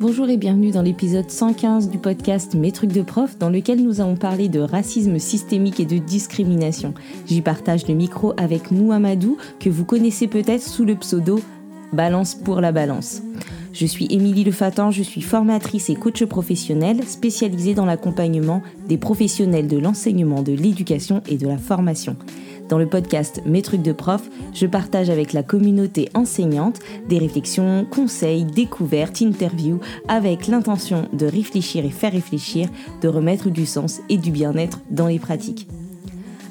Bonjour et bienvenue dans l'épisode 115 du podcast Mes trucs de prof dans lequel nous allons parler de racisme systémique et de discrimination. J'y partage le micro avec Mouhamadou que vous connaissez peut-être sous le pseudo Balance pour la balance. Je suis Émilie Lefatan, je suis formatrice et coach professionnelle spécialisée dans l'accompagnement des professionnels de l'enseignement, de l'éducation et de la formation. Dans le podcast Mes trucs de prof, je partage avec la communauté enseignante des réflexions, conseils, découvertes, interviews, avec l'intention de réfléchir et faire réfléchir, de remettre du sens et du bien-être dans les pratiques.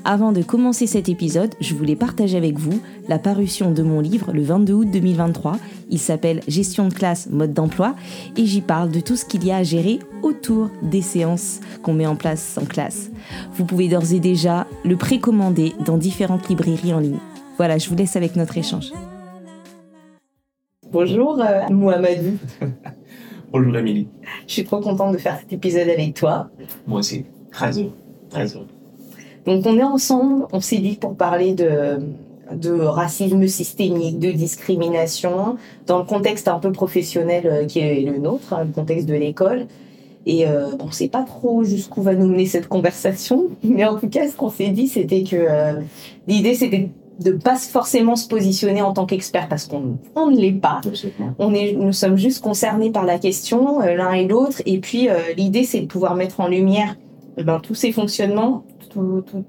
Avant de commencer cet épisode, je voulais partager avec vous la parution de mon livre le 22 août 2023. Il s'appelle Gestion de classe, mode d'emploi et j'y parle de tout ce qu'il y a à gérer autour des séances qu'on met en place en classe. Vous pouvez d'ores et déjà le précommander dans différentes librairies en ligne. Voilà, je vous laisse avec notre échange. Bonjour euh, Mohamedou. Bonjour Amélie. Je suis trop contente de faire cet épisode avec toi. Moi aussi. Très heureux. Donc on est ensemble, on s'est dit pour parler de, de racisme systémique, de discrimination, dans le contexte un peu professionnel euh, qui est le nôtre, hein, le contexte de l'école. Et euh, on ne sait pas trop jusqu'où va nous mener cette conversation, mais en tout cas, ce qu'on s'est dit, c'était que euh, l'idée, c'était de pas forcément se positionner en tant qu'expert parce qu'on on ne l'est pas. On est, nous sommes juste concernés par la question l'un et l'autre. Et puis l'idée, c'est de pouvoir mettre en lumière eh ben, tous ces fonctionnements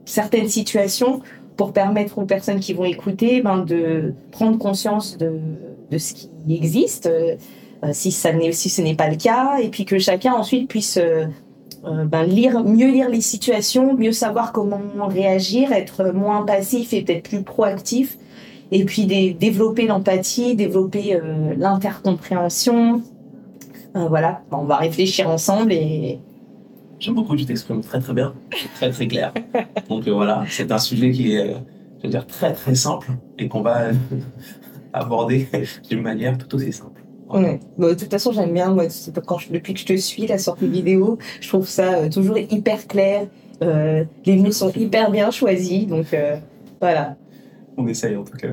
certaines situations pour permettre aux personnes qui vont écouter ben, de prendre conscience de, ce qui existe, euh, si, ça si ce n'est pas le cas, et puis que chacun ensuite puisse euh, euh, ben, lire, mieux lire les situations, mieux savoir comment réagir, être moins passif et peut-être plus proactif, et puis développer l'empathie, développer l'intercompréhension. voilà, on va réfléchir ensemble et, J'aime beaucoup, tu t'exprimes très très bien, très très clair. Donc euh, voilà, c'est un sujet qui est, euh, je veux dire, très très simple et qu'on va aborder d'une manière tout aussi simple. Ouais. de toute façon, j'aime bien, moi, quand depuis que je te suis, la sortie vidéo, je trouve ça euh, toujours hyper clair. les mots sont hyper bien choisis, donc voilà. On essaye en tout cas.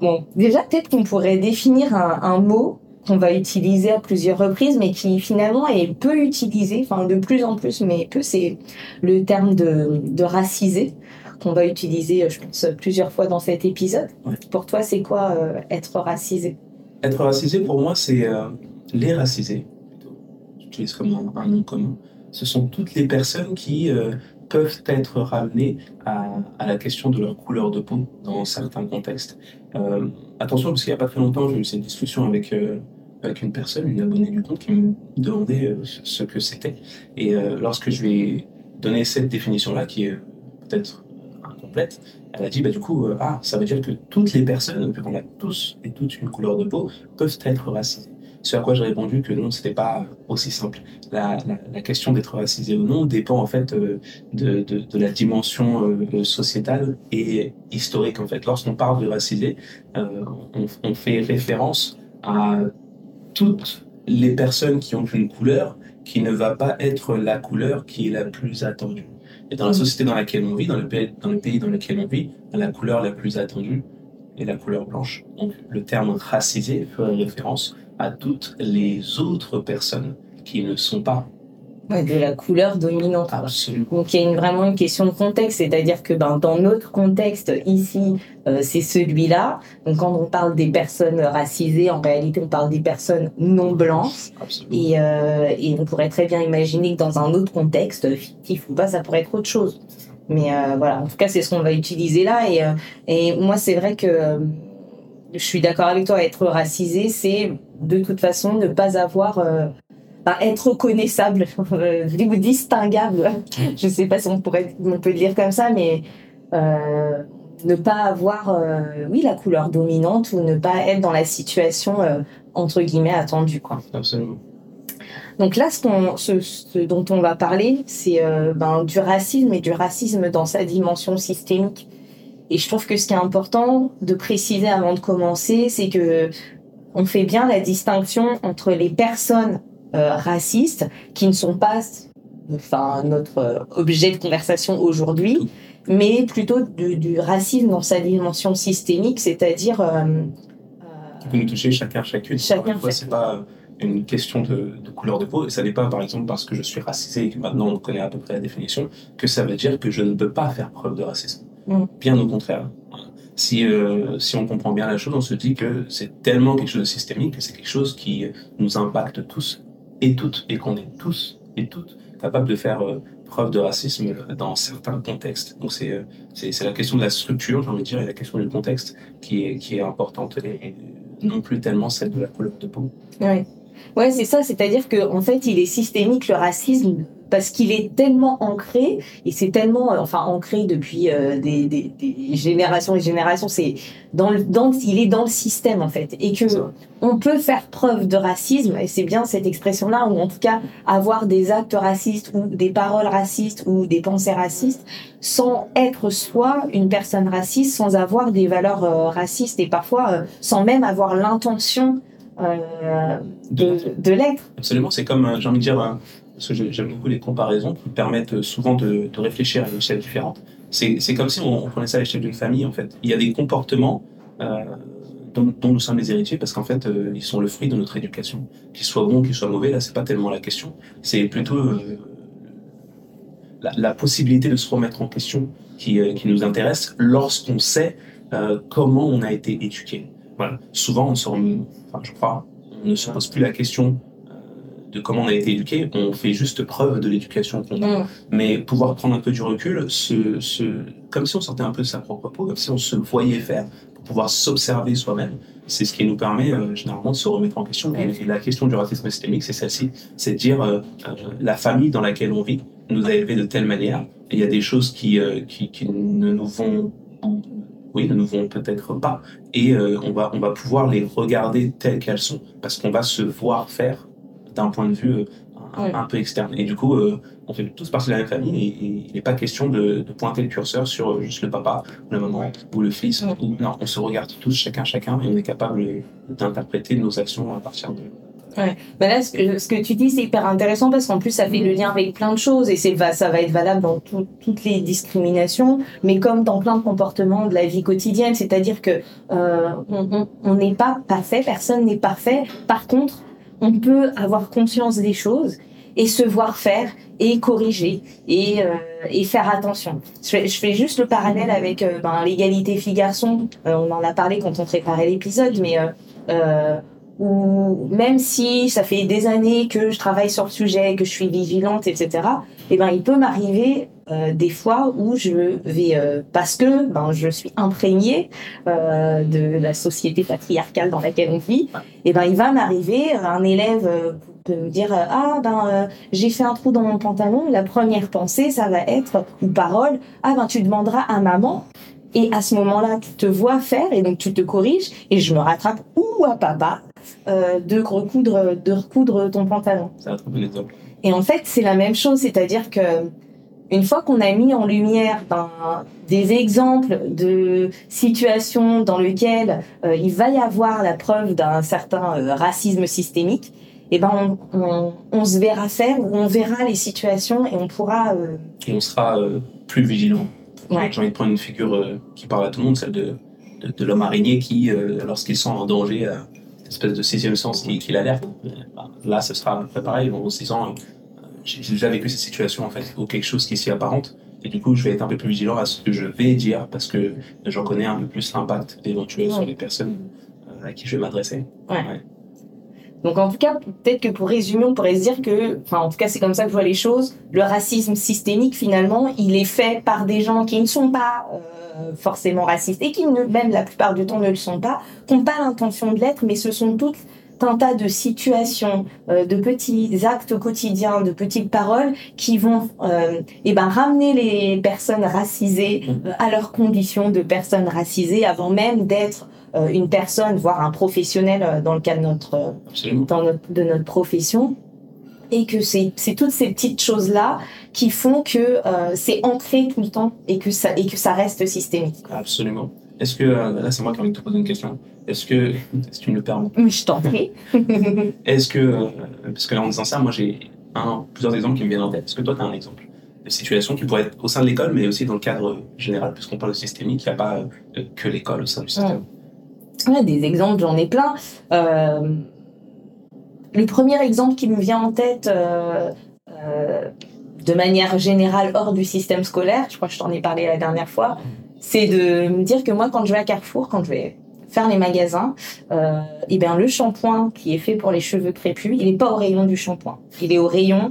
Bon, déjà, peut-être qu'on pourrait définir un, un mot qu'on va utiliser à plusieurs reprises, mais qui finalement est peu utilisé, enfin de plus en plus, mais peu, c'est le terme de, de racisé qu'on va utiliser, je pense, plusieurs fois dans cet épisode. Pour toi, c'est quoi euh, être racisé? Être racisé, pour moi, c'est euh, les racisés, plutôt. J'utilise comme un, nom commun. Ce sont toutes les personnes qui euh, peuvent être ramenées à, à, la question de leur couleur de peau dans certains contextes. Attention, parce qu'il n'y a pas très longtemps, j'ai eu cette discussion avec avec une personne, une abonnée du compte, qui me demandait euh, ce que c'était. Et euh, lorsque je lui ai donné cette définition-là, qui est peut-être incomplète, elle a dit, bah, du coup, euh, ah, ça veut dire que toutes les personnes, qu'on a tous et toutes une couleur de peau, peuvent être racisées. Ce à quoi j'ai répondu que non, c'était pas aussi simple. La, la, la question d'être racisé ou non dépend en fait de, de, de la dimension sociétale et historique en fait. Lorsqu'on parle de racisé, on, on fait référence à toutes les personnes qui ont une couleur qui ne va pas être la couleur qui est la plus attendue. Et dans la mm. société dans laquelle on vit, dans le pays dans, le pays dans lequel on vit, la couleur la plus attendue est la couleur blanche. Donc le terme racisé fait référence à toutes les autres personnes qui ne sont pas de la couleur dominante. Donc il y a une, vraiment une question de contexte, c'est-à-dire que ben, dans notre contexte ici, euh, c'est celui-là. Donc quand on parle des personnes racisées, en réalité on parle des personnes non blanches. Et, euh, et, on pourrait très bien imaginer que dans un autre contexte, fictif ou pas, ça pourrait être autre chose. Mais euh, voilà, en tout cas c'est ce qu'on va utiliser là. Et, et moi c'est vrai que je suis d'accord avec toi, être racisé, c'est de toute façon ne pas avoir être reconnaissable, euh, ou distinguable. Je sais pas si on pourrait, on peut le dire comme ça, mais euh, ne pas avoir, euh, oui, la couleur dominante ou ne pas être dans la situation entre guillemets attendue, quoi. Absolument. Donc là, ce, ce, dont on va parler, c'est ben, du racisme et du racisme dans sa dimension systémique. Et je trouve que ce qui est important de préciser avant de commencer, c'est que on fait bien la distinction entre les personnes euh, racistes qui ne sont pas enfin notre euh, objet de conversation aujourd'hui, mais plutôt du, racisme dans sa dimension systémique, c'est-à-dire euh, qui peut nous toucher chacun chacune. Chacun. c'est pas une question de, couleur de peau. Et ça n'est pas, par exemple, parce que je suis racisé et que maintenant on connaît à peu près la définition, que ça veut dire que je ne peux pas faire preuve de racisme. Mm. Bien au contraire. Si, euh, si on comprend bien la chose, on se dit que c'est tellement quelque chose de systémique que c'est quelque chose qui nous impacte tous et toutes, et qu'on est tous et toutes capables de faire euh, preuve de racisme dans certains contextes. Donc c'est c'est la question de la structure, j'ai envie de dire, et la question du contexte qui est, qui est importante et, non plus tellement celle de la couleur de peau. Oui. Ouais, c'est ça, c'est-à-dire qu'en en fait, il est systémique le racisme parce qu'il est tellement ancré et c'est tellement euh, enfin ancré depuis euh, des, des, des, générations et générations c'est dans le dans il est dans le système en fait. Et que on peut faire preuve de racisme et c'est bien cette expression là ou en tout cas avoir des actes racistes ou des paroles racistes ou des pensées racistes sans être soi une personne raciste sans avoir des valeurs euh, racistes et parfois sans même avoir l'intention de, de l'être. Absolument, c'est comme, j'ai envie de dire, parce que j'aime beaucoup les comparaisons qui permettent souvent de, réfléchir à une échelle différente. C'est comme si on, prenait ça à l'échelle d'une famille, en fait. Il y a des comportements euh, dont, nous sommes les héritiers parce qu'en fait, euh, ils sont le fruit de notre éducation. Qu'ils soient bons, qu'ils soient mauvais, là, c'est pas tellement la question. C'est plutôt euh, la, possibilité de se remettre en question qui, nous intéresse lorsqu'on sait comment on a été éduqué. Voilà. Souvent, on on ne se pose plus la question de comment on a été éduqué, on fait juste preuve de l'éducation qu'on a. Mais pouvoir prendre un peu du recul, se, comme si on sortait un peu de sa propre peau, comme si on se voyait faire, pour pouvoir s'observer soi-même, c'est ce qui nous permet euh, généralement de se remettre en question. Et, la question du racisme systémique, c'est celle-ci, c'est de dire euh, euh, la famille dans laquelle on vit nous a élevés de telle manière, il y a des choses qui, qui, qui ne nous vont oui, ne nous vont peut-être pas. Et on, va, on va pouvoir les regarder telles qu'elles sont, parce qu'on va se voir faire d'un point de vue euh, un, peu externe. Et du coup, euh, on fait tous partie de la même famille et, il n'est pas question de, pointer le curseur sur euh, juste le papa, ou la maman, ou le fils. non, on se regarde tous, chacun, chacun, et on est capable d'interpréter nos actions à partir de, Ouais. Ben là, ce que, ce que, tu dis, c'est hyper intéressant parce qu'en plus, ça fait le lien avec plein de choses et c'est ça va être valable dans toutes les discriminations, mais comme dans plein de comportements de la vie quotidienne. C'est-à-dire que euh, on n'est pas parfait, personne n'est parfait. Par contre, on peut avoir conscience des choses et se voir faire et corriger et, euh, et faire attention. Je fais, je fais, juste le parallèle avec euh, ben, l'égalité filles-garçons. Euh, on en a parlé quand on préparait l'épisode, mais ou même si ça fait des années que je travaille sur le sujet, que je suis vigilante, etc. Eh ben, il peut m'arriver des fois où je vais parce que ben je suis imprégnée de la société patriarcale dans laquelle on vit. Eh ben, il va m'arriver un élève peut me dire ah ben j'ai fait un trou dans mon pantalon. La première pensée, ça va être ou parole ah ben tu demanderas à maman. Et à ce moment-là, tu te vois faire et donc tu te corriges et je me rattrape ou à papa euh, de recoudre de recoudre ton pantalon. C'est un bon exemple. Et en fait, c'est la même chose, c'est-à-dire que une fois qu'on a mis en lumière ben, des exemples de situations dans lesquelles euh, il va y avoir la preuve d'un certain euh, racisme systémique, eh ben on, on, se verra faire, on verra les situations et on pourra. et on sera plus vigilant. Ouais. J'ai envie de prendre une figure qui parle à tout le monde, celle de, de, l'homme araignée qui, lorsqu'il sent un danger, espèce de sixième sens qui, qui l'alerte. Là, ce sera pareil, en se disant, euh, j'ai déjà vécu cette situation, en fait, ou quelque chose qui s'y apparente. Et du coup, je vais être un peu plus vigilant à ce que je vais dire parce que j'en connais un peu plus l'impact éventuel sur les personnes euh, à qui je vais m'adresser. Ouais. Donc en tout cas, peut-être que pour résumer, on pourrait se dire que, enfin en tout cas c'est comme ça que je vois les choses, le racisme systémique finalement, il est fait par des gens qui ne sont pas euh, forcément racistes et qui ne, même la plupart du temps ne le sont pas, qui n'ont pas l'intention de l'être, mais ce sont toutes un tas de situations, euh, de petits actes quotidiens, de petites paroles qui vont euh, eh ben, ramener les personnes racisées mmh. à leurs conditions de personnes racisées avant même d'être euh, une personne, voire un professionnel euh, dans le cadre de notre, euh, de notre profession. Et que c'est toutes ces petites choses-là qui font que c'est ancré tout le temps et que ça, et que ça reste systémique. Absolument. Est-ce que, là c'est moi qui ai envie de te poser une question, est-ce que, si tu me le permets? Je t'en prie. Est-ce que, parce que là en disant ça, moi j'ai un, plusieurs exemples qui me viennent en tête. Est-ce que toi tu as un exemple? De situation qui pourrait être au sein de l'école, mais aussi dans le cadre général, puisqu'on parle de systémique, il n'y a pas que l'école au sein du système des exemples, j'en ai plein. Euh, le premier exemple qui me vient en tête, euh, euh, de manière générale hors du système scolaire, je crois que je t'en ai parlé la dernière fois, c'est de me dire que moi, quand je vais à Carrefour, quand je vais les magasins, euh, et eh bien le shampoing qui est fait pour les cheveux crépus, il n'est pas au rayon du shampoing. Il est au rayon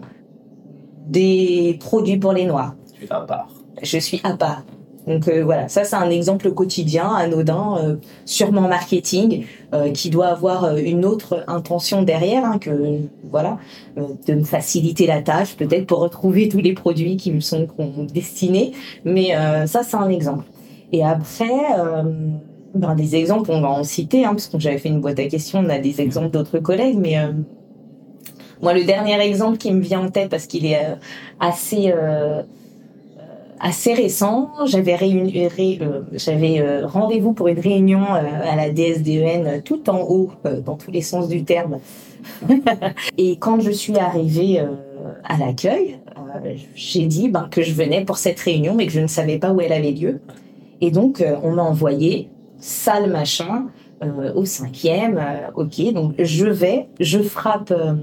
des produits pour les noirs. Tu es à part. Je suis à part. Donc euh, voilà, ça c'est un exemple quotidien, anodin, euh, sûrement marketing, euh, qui doit avoir une autre intention derrière, hein, que voilà, de me faciliter la tâche, peut-être pour retrouver tous les produits qui me sont destinés. Mais ça c'est un exemple. Et après, ben, des exemples, on va en citer, hein, parce que j'avais fait une boîte à questions, on a des exemples d'autres collègues, mais moi le dernier exemple qui me vient en tête parce qu'il est assez assez récent. J'avais euh, j'avais euh, rendez-vous pour une réunion euh, à la DSDEN tout en haut, dans tous les sens du terme. et quand je suis arrivée à l'accueil, j'ai dit ben, que je venais pour cette réunion, mais que je ne savais pas où elle avait lieu. Et donc, on m'a envoyé salle machin euh, au cinquième. Euh, ok, donc je vais, je frappe euh,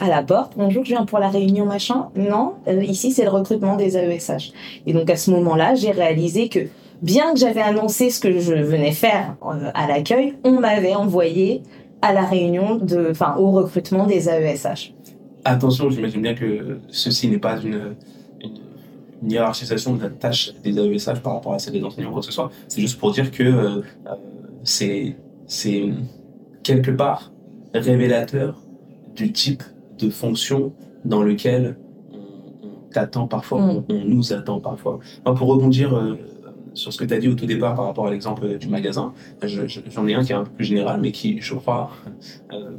à la porte. Bonjour, je viens pour la réunion machin. Non, ici c'est le recrutement des AESH. Et donc à ce moment-là, j'ai réalisé que bien que j'avais annoncé ce que je venais faire à l'accueil, on m'avait envoyé à la réunion de, enfin au recrutement des AESH. Attention, j'imagine bien que ceci n'est pas une, une, hiérarchisation de la tâche des AESH par rapport à celle des enseignants ou quoi que ce soit. C'est juste pour dire que c'est c'est quelque part révélateur du type de fonction dans lequel on, t'attend parfois, mm. on, nous attend parfois. pour rebondir euh, sur ce que tu as dit au tout départ par rapport à l'exemple du magasin, j'en ai un qui est un peu plus général, mais qui, je crois, euh,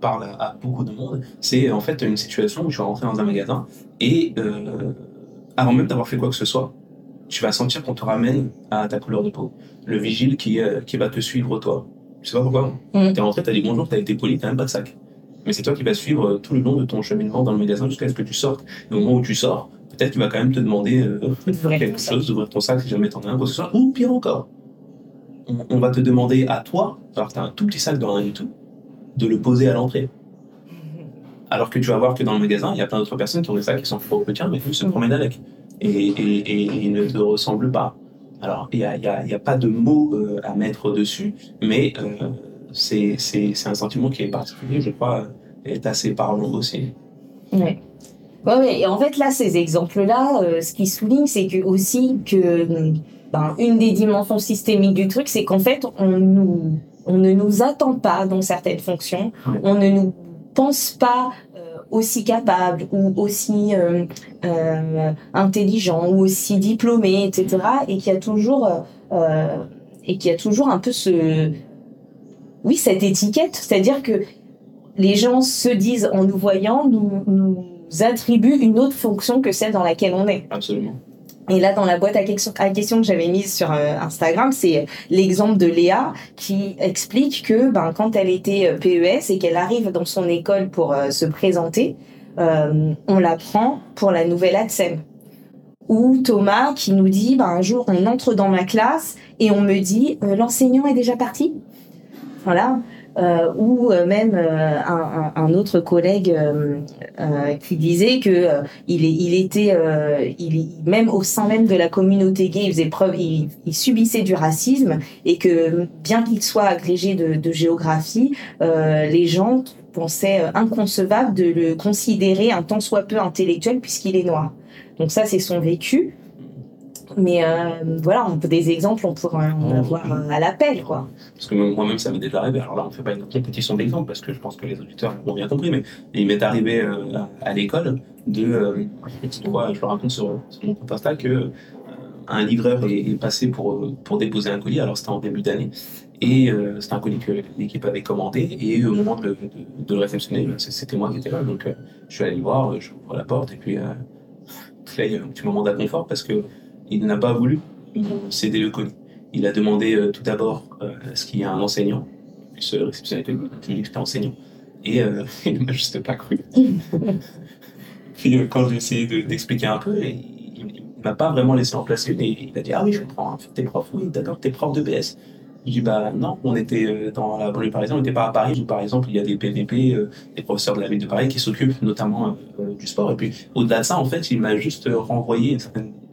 parle à, beaucoup de monde. C'est en fait une situation où tu vas rentrer dans un magasin et euh, avant même d'avoir fait quoi que ce soit, tu vas sentir qu'on te ramène à ta couleur de peau. Le vigile qui, qui va te suivre, toi, je sais pas pourquoi. Mm. T'es rentré, t'as dit bonjour, t'as été poli, t'as de sac. Mais c'est toi qui vas suivre euh, tout le long de ton cheminement dans le magasin jusqu'à ce que tu sortes. Et au moment où tu sors, peut-être tu vas quand même te demander euh, quelque chose, d'ouvrir ton sac si jamais t'en as un, quoi que ce soit. Ou pire encore, on, va te demander à toi, alors t'as un tout petit sac dans rien du tout, de le poser à l'entrée. Alors que tu vas voir que dans le magasin, il y a plein d'autres personnes qui ont des sacs qui sont trop petits, mais qui se promènent avec. Et, et, et, et ils ne te ressemblent pas. Alors, il n'y a, y a, y a, pas de mots euh, à mettre dessus, mais euh, c'est un sentiment qui est particulier, je crois, est assez parlant aussi. Oui. Ouais, Et en fait, là, ces exemples-là, euh, ce qui souligne, c'est que aussi que ben, une des dimensions systémiques du truc, c'est qu'en fait, on, nous, on ne nous attend pas dans certaines fonctions, on ne nous pense pas aussi capable ou aussi euh, euh, intelligent ou aussi diplômé, etc. Et qui a toujours euh, et a toujours un peu ce oui cette étiquette, c'est-à-dire que les gens se disent en nous voyant nous, nous attribuent une autre fonction que celle dans laquelle on est. Absolument. Et là, dans la boîte à questions, que j'avais mise sur euh, Instagram, c'est l'exemple de Léa qui explique que ben, quand elle était euh, PES et qu'elle arrive dans son école pour euh, se présenter, on la prend pour la nouvelle ADSEM. Ou Thomas qui nous dit, ben, un jour, on entre dans ma classe et on me dit, l'enseignant est déjà parti. Voilà ou euh, même euh, un, un, autre collègue euh, qui disait que il, il était, il, même au sein même de la communauté gay, il faisait preuve, il, il subissait du racisme et que bien qu'il soit agrégé de, de géographie, les gens pensaient inconcevable de le considérer un tant soit peu intellectuel puisqu'il est noir. Donc ça, c'est son vécu. Mais euh, voilà, on peut des exemples, on pourrait en avoir à l'appel, quoi. Parce que moi-même, ça m'est déjà arrivé. Alors là, on ne fait pas une compétition d'exemple parce que je pense que les auditeurs l'ont bien compris, mais il m'est arrivé euh, à, l'école de. Euh, je le raconte sur, mon compte Insta que euh, un livreur est, passé pour, pour déposer un colis. Alors c'était en début d'année. Et c'était un colis que l'équipe avait commandé. Et au moment de, de, le réceptionner, c'était moi qui étais là. Donc je suis allé le voir, je ouvre la porte et puis. là, il y a un petit moment d'inconfort parce que il n'a pas voulu céder le colis. Il a demandé euh, tout d'abord euh, ce qu'il y a un enseignant, ce réceptionnaire qui était enseignant, et euh, il ne m'a juste pas cru. Puis quand j'ai essayé d'expliquer un peu, il, ne m'a pas vraiment laissé en place Il a dit Ah oui, je comprends, t'es prof, oui, d'accord, t'es prof de BS. Je dis bah non, on était dans la banlieue parisienne, on n'était pas à Paris où par exemple il y a des PVP, euh, des professeurs de la ville de Paris qui s'occupent notamment euh, du sport. Et puis au-delà de ça, en fait, il m'a juste renvoyé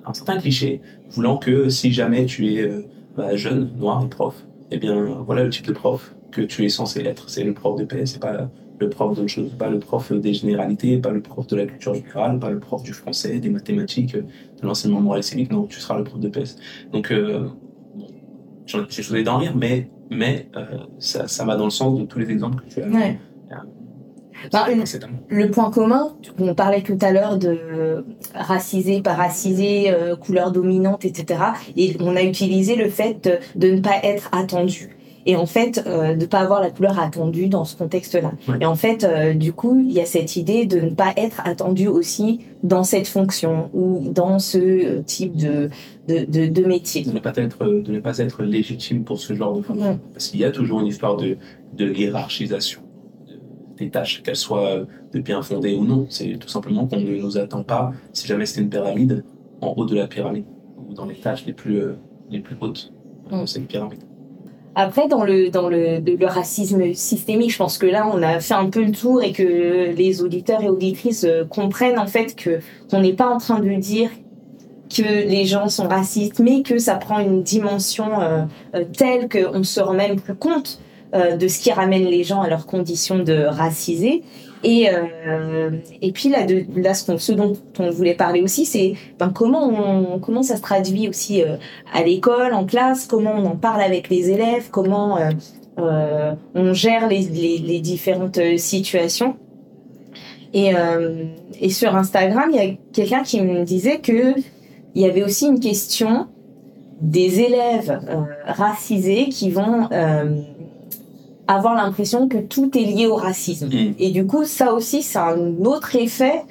un certain cliché, voulant que si jamais tu es bah, jeune, noir prof, eh bien voilà le type de prof que tu es censé être. C'est le prof de PS, c'est pas le prof d'autre chose, pas le prof des généralités, pas le prof de la culture générale, pas le prof du français, des mathématiques, de l'enseignement moral et civique. Non, tu seras le prof de PS. Donc j'ai choisi d'en rire, mais, euh, ça, va dans le sens de tous les exemples que tu as. Bah, le, point commun, on parlait tout à l'heure de racisé, pas racisé, euh, couleur dominante, etc. Et on a utilisé le fait de, de ne pas être attendu et en fait euh, de pas avoir la couleur attendue dans ce contexte-là. Et en fait, euh, du coup, il y a cette idée de ne pas être attendu aussi dans cette fonction ou dans ce type de de, de, de métier. De ne pas être de ne pas être légitime pour ce genre de fonction, parce qu'il y a toujours une histoire de de hiérarchisation des tâches, qu'elles soient de bien fondées ou non. C'est tout simplement qu'on ne nous attend pas, si jamais c'était une pyramide, en haut de la pyramide ou dans les tâches les plus euh, les plus hautes. C'est une pyramide. Après, dans le, dans le, le, racisme systémique, je pense que là, on a fait un peu le tour et que les auditeurs et auditrices euh, comprennent en fait que qu'on n'est pas en train de dire que les gens sont racistes, mais que ça prend une dimension euh, euh, telle qu'on ne se rend même plus compte de ce qui ramène les gens à leurs conditions de racisés. Et, euh, et puis là, de, là ce, dont on voulait parler aussi, c'est ben, comment, comment ça se traduit aussi euh, à l'école, en classe, comment on en parle avec les élèves, comment euh, euh on gère les, les, les différentes euh, situations. Et, euh, et sur Instagram, il y a quelqu'un qui me disait que il y avait aussi une question des élèves racisés qui vont avoir l'impression que tout est lié au racisme. Mm. Et du coup, ça aussi, c'est un autre effet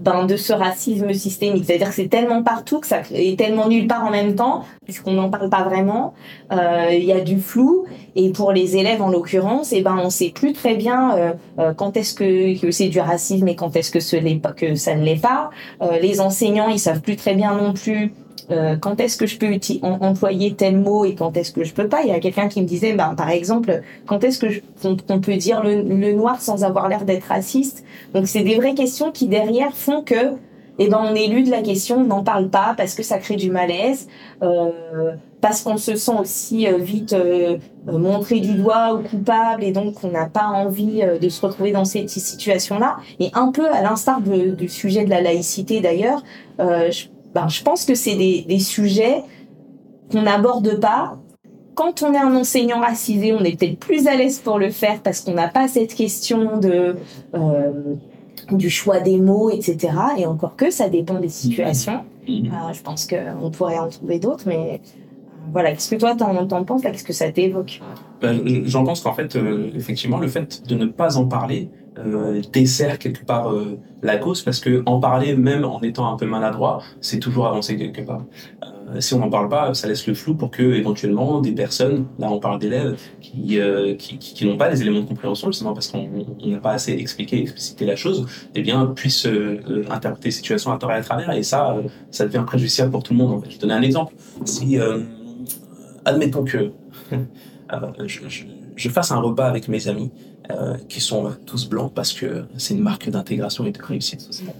ben, de ce racisme systémique. C'est-à-dire que c'est tellement partout que ça est tellement nulle part en même temps, puisqu'on n'en parle pas vraiment. Euh, il y a du flou. Et pour les élèves, en l'occurrence, eh ben, on sait plus très bien euh, euh, quand est-ce que, que c'est du racisme et quand est-ce que, ce pas, que ça ne l'est pas. les enseignants, ils savent plus très bien non plus euh, quand est-ce que je peux employer tel mot et quand est-ce que je peux pas? Il y a quelqu'un qui me disait, ben, par exemple, quand est-ce que qu'on peut dire le, noir sans avoir l'air d'être raciste? Donc c'est des vraies questions qui derrière font que, eh ben, on élude la question, on n'en parle pas parce que ça crée du malaise, euh, parce qu'on se sent aussi euh, vite euh, montré du doigt ou coupable et donc on n'a pas envie de se retrouver dans cette situation-là. Et un peu à l'instar du sujet de la laïcité d'ailleurs, je ben, je pense que c'est des, des sujets qu'on n'aborde pas. Quand on est un enseignant racisé, on est peut-être plus à l'aise pour le faire parce qu'on n'a pas cette question de euh, du choix des mots, etc. Et encore que ça dépend des situations. Mm-hmm. Euh, je pense qu'on pourrait en trouver d'autres, mais euh, voilà. Qu'est-ce que toi t'en, t'en penses? Qu'est-ce que ça t'évoque? Ben, J'en pense qu'en fait, euh, effectivement, le fait de ne pas en parler, euh, dessert quelque part euh, la cause parce que en parler même en étant un peu maladroit c'est toujours avancer quelque part. Euh, si on n'en parle pas ça laisse le flou pour que éventuellement des personnes là on parle d'élèves qui, qui, qui, n'ont pas les éléments de compréhension justement parce qu'on n'a pas assez expliqué explicité la chose eh bien puissent interpréter la situation à tort et à travers et ça ça devient préjudiciable pour tout le monde je vais donner un exemple. Si admettons que je, je fasse un repas avec mes amis euh, qui sont tous blancs parce que c'est une marque d'intégration et de réussite sociale.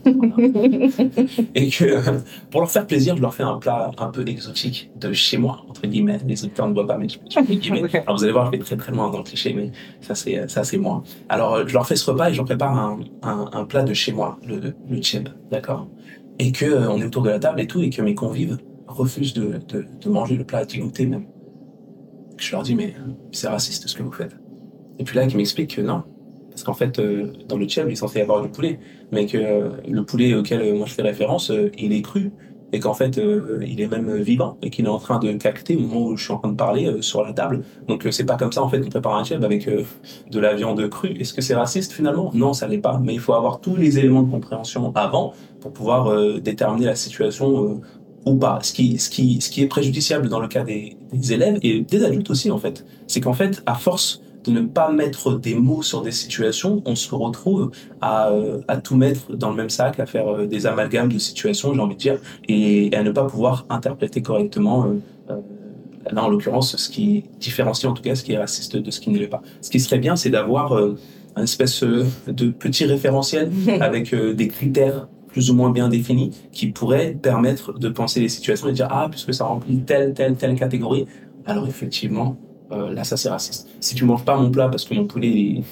et que pour leur faire plaisir, je leur fais un plat un peu exotique de chez moi, entre guillemets. Les auditeurs ne voient pas, mais je Alors vous allez voir, je vais très très loin dans le cliché, mais ça c'est ça c'est moi. Alors je leur fais ce repas et je leur prépare un, un, un plat de chez moi, le, le cheb, d'accord? Et que euh, on est autour de la table et tout, et que mes convives refusent de, de, de manger le plat à goûter même. Je leur dis, mais c'est raciste ce que vous faites. Et puis là, qui m'explique que non. Parce qu'en fait, euh, dans le tchèque, il est censé y avoir du poulet. Mais que euh, le poulet auquel euh, moi je fais référence, il est cru. Et qu'en fait, il est même vivant. Et qu'il est en train de cacter au moment où je suis en train de parler sur la table. Donc c'est pas comme ça, en fait, qu'on prépare un tchèque avec de la viande crue. Est-ce que c'est raciste finalement? Non, ça l'est pas. Mais il faut avoir tous les éléments de compréhension avant pour pouvoir déterminer la situation ou pas. Ce qui, ce, qui, ce qui est préjudiciable dans le cas des, des élèves et des adultes aussi, en fait, c'est qu'en fait, à force de ne pas mettre des mots sur des situations, on se retrouve à, euh, à tout mettre dans le même sac, à faire euh, des amalgames de situations, j'ai envie de dire, et, à ne pas pouvoir interpréter correctement euh, là, en l'occurrence, ce qui différencie en tout cas ce qui est raciste de ce qui ne l'est pas. Ce qui serait bien, c'est d'avoir euh, un espèce de petit référentiel avec euh, des critères plus ou moins bien définis qui pourraient permettre de penser les situations et de dire ah puisque ça remplit telle telle telle catégorie alors effectivement là ça c'est raciste. Si tu manges pas mon plat parce que mon poulet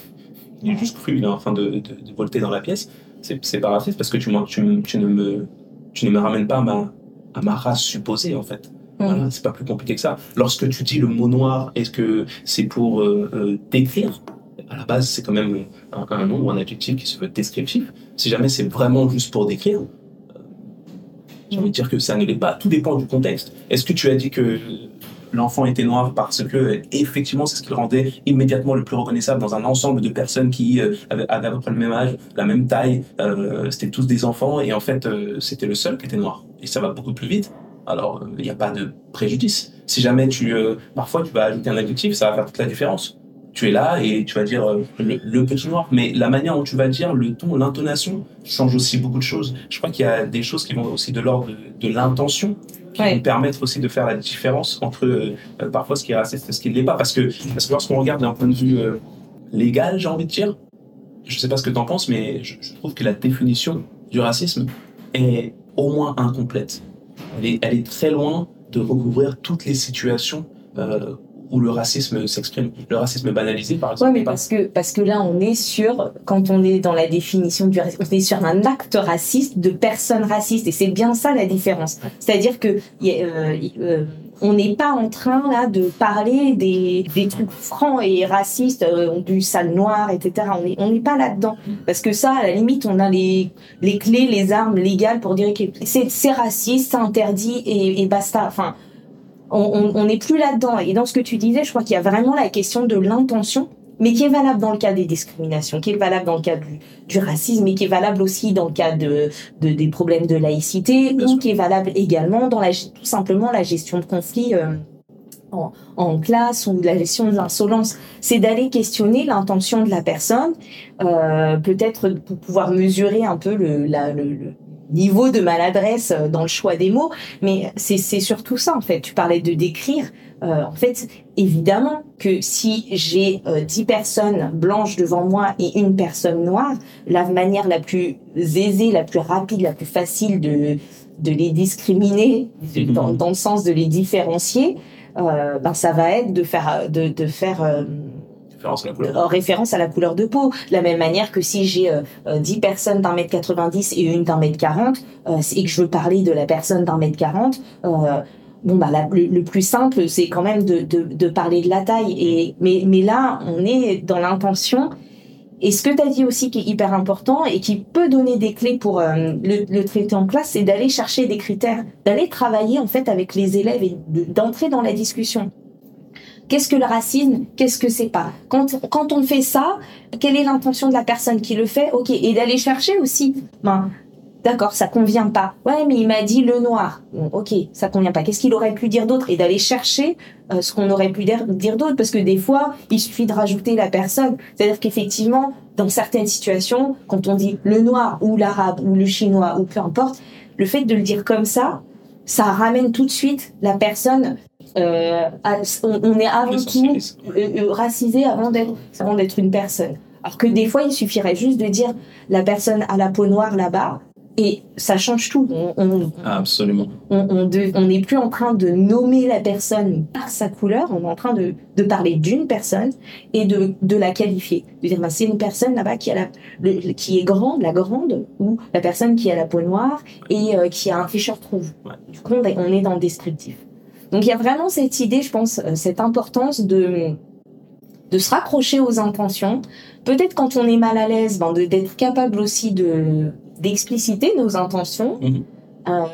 il est juste cru il est en train de, de, de volter dans la pièce c'est pas raciste parce que tu, tu, tu, ne me tu ne me ramènes pas à ma à ma race supposée en fait. Voilà, c'est pas plus compliqué que ça. Lorsque tu dis le mot noir, est-ce que c'est pour euh, euh, décrire À la base, c'est quand même un, nom ou un adjectif qui se veut descriptif. Si jamais c'est vraiment juste pour décrire, euh, je veux dire que ça ne l'est pas. Tout dépend du contexte. Est-ce que tu as dit que l'enfant était noir parce que effectivement c'est ce qui le rendait immédiatement le plus reconnaissable dans un ensemble de personnes qui avaient, à peu près le même âge, la même taille, c'était tous des enfants et en fait c'était le seul qui était noir. Et ça va beaucoup plus vite alors il n'y a pas de préjudice. Si jamais tu, euh, parfois tu vas ajouter un adjectif, ça va faire toute la différence. Tu es là et tu vas dire euh, le, petit noir, mais la manière dont tu vas dire, le ton, l'intonation change aussi beaucoup de choses. Je crois qu'il y a des choses qui vont aussi de l'ordre de, l'intention qui vont permettre aussi de faire la différence entre euh, parfois ce qui est raciste et ce qui ne l'est pas. Parce que, parce que lorsqu'on regarde d'un point de vue légal, j'ai envie de dire, je ne sais pas ce que tu en penses, mais je, je trouve que la définition du racisme est au moins incomplète elle est, très loin de recouvrir toutes les situations euh, où le racisme s'exprime, le racisme banalisé par exemple. Oui, mais parce que, parce que là, on est sur, quand on est dans la définition du racisme, on est sur un acte raciste de personnes racistes, et c'est bien ça la différence. C'est-à-dire que euh, euh, on n'est pas en train là de parler des, des trucs francs et racistes, euh, du sale noir, etc. On n'est on n'est pas là-dedans. Parce que ça, à la limite, on a les, les clés, les armes légales pour dire que c'est raciste, c'est interdit et, et basta. Enfin, on n'est plus là-dedans. Et dans ce que tu disais, je crois qu'il y a vraiment la question de l'intention mais qui est valable dans le cas des discriminations, qui est valable dans le cas du, du racisme, et qui est valable aussi dans le cas de, de des problèmes de laïcité, ou qui est valable également dans la, tout simplement la gestion de conflits euh, en, en, classe ou la gestion de l'insolence. C'est d'aller questionner l'intention de la personne, euh, peut-être pour pouvoir mesurer un peu le, la, le, le niveau de maladresse euh, dans le choix des mots, mais c'est surtout ça en fait. Tu parlais de décrire. Euh, en fait, évidemment que si j'ai euh, dix personnes blanches devant moi et une personne noire, la manière la plus aisée, la plus rapide, la plus facile de, de les discriminer, dans, dans le sens de les différencier, euh, ben ça va être de faire, de, de faire euh, référence à la couleur. référence à la couleur de peau. De la même manière que si j'ai euh, 10 personnes d'un mètre 90 et une d'un mètre 40, euh, et que je veux parler de la personne d'un mètre 40, bon bah le, plus simple c'est quand même de, de, de, parler de la taille et mais mais là on est dans l'intention et ce que tu as dit aussi qui est hyper important et qui peut donner des clés pour euh, le, le, traiter en classe c'est d'aller chercher des critères d'aller travailler en fait avec les élèves et d'entrer dans la discussion Qu'est-ce que le racisme? Qu'est-ce que c'est pas? Quand, on fait ça, quelle est l'intention de la personne qui le fait? Ok, et d'aller chercher aussi. Ben, D'accord, ça convient pas. Ouais, mais il m'a dit le noir. Bon, ok, ça convient pas. Qu'est-ce qu'il aurait pu dire d'autre? Et d'aller chercher euh, ce qu'on aurait pu dire d'autre, parce que des fois, il suffit de rajouter la personne. C'est-à-dire qu'effectivement, dans certaines situations, quand on dit le noir ou l'arabe ou le chinois ou peu importe, le fait de le dire comme ça, ça ramène tout de suite la personne. Euh, à, on, on, est avant tout euh, euh, racisé avant d'être avant d'être une personne. Alors que des fois, il suffirait juste de dire la personne à la peau noire là-bas et ça change tout. On, on Absolument. On n'est plus en train de nommer la personne par sa couleur, on est en train de, de parler d'une personne et de, de la qualifier. De dire, ben, c'est une personne là-bas qui, a la, le, qui est grande, la grande, ou la personne qui a la peau noire et euh, qui a un t-shirt rouge. Ouais. Du coup, on est dans le descriptif. Donc il y a vraiment cette idée, je pense, euh, cette importance de, de se raccrocher aux intentions. Peut-être quand on est mal à l'aise, ben, d'être capable aussi de d'expliciter nos intentions. Mhm. Euh,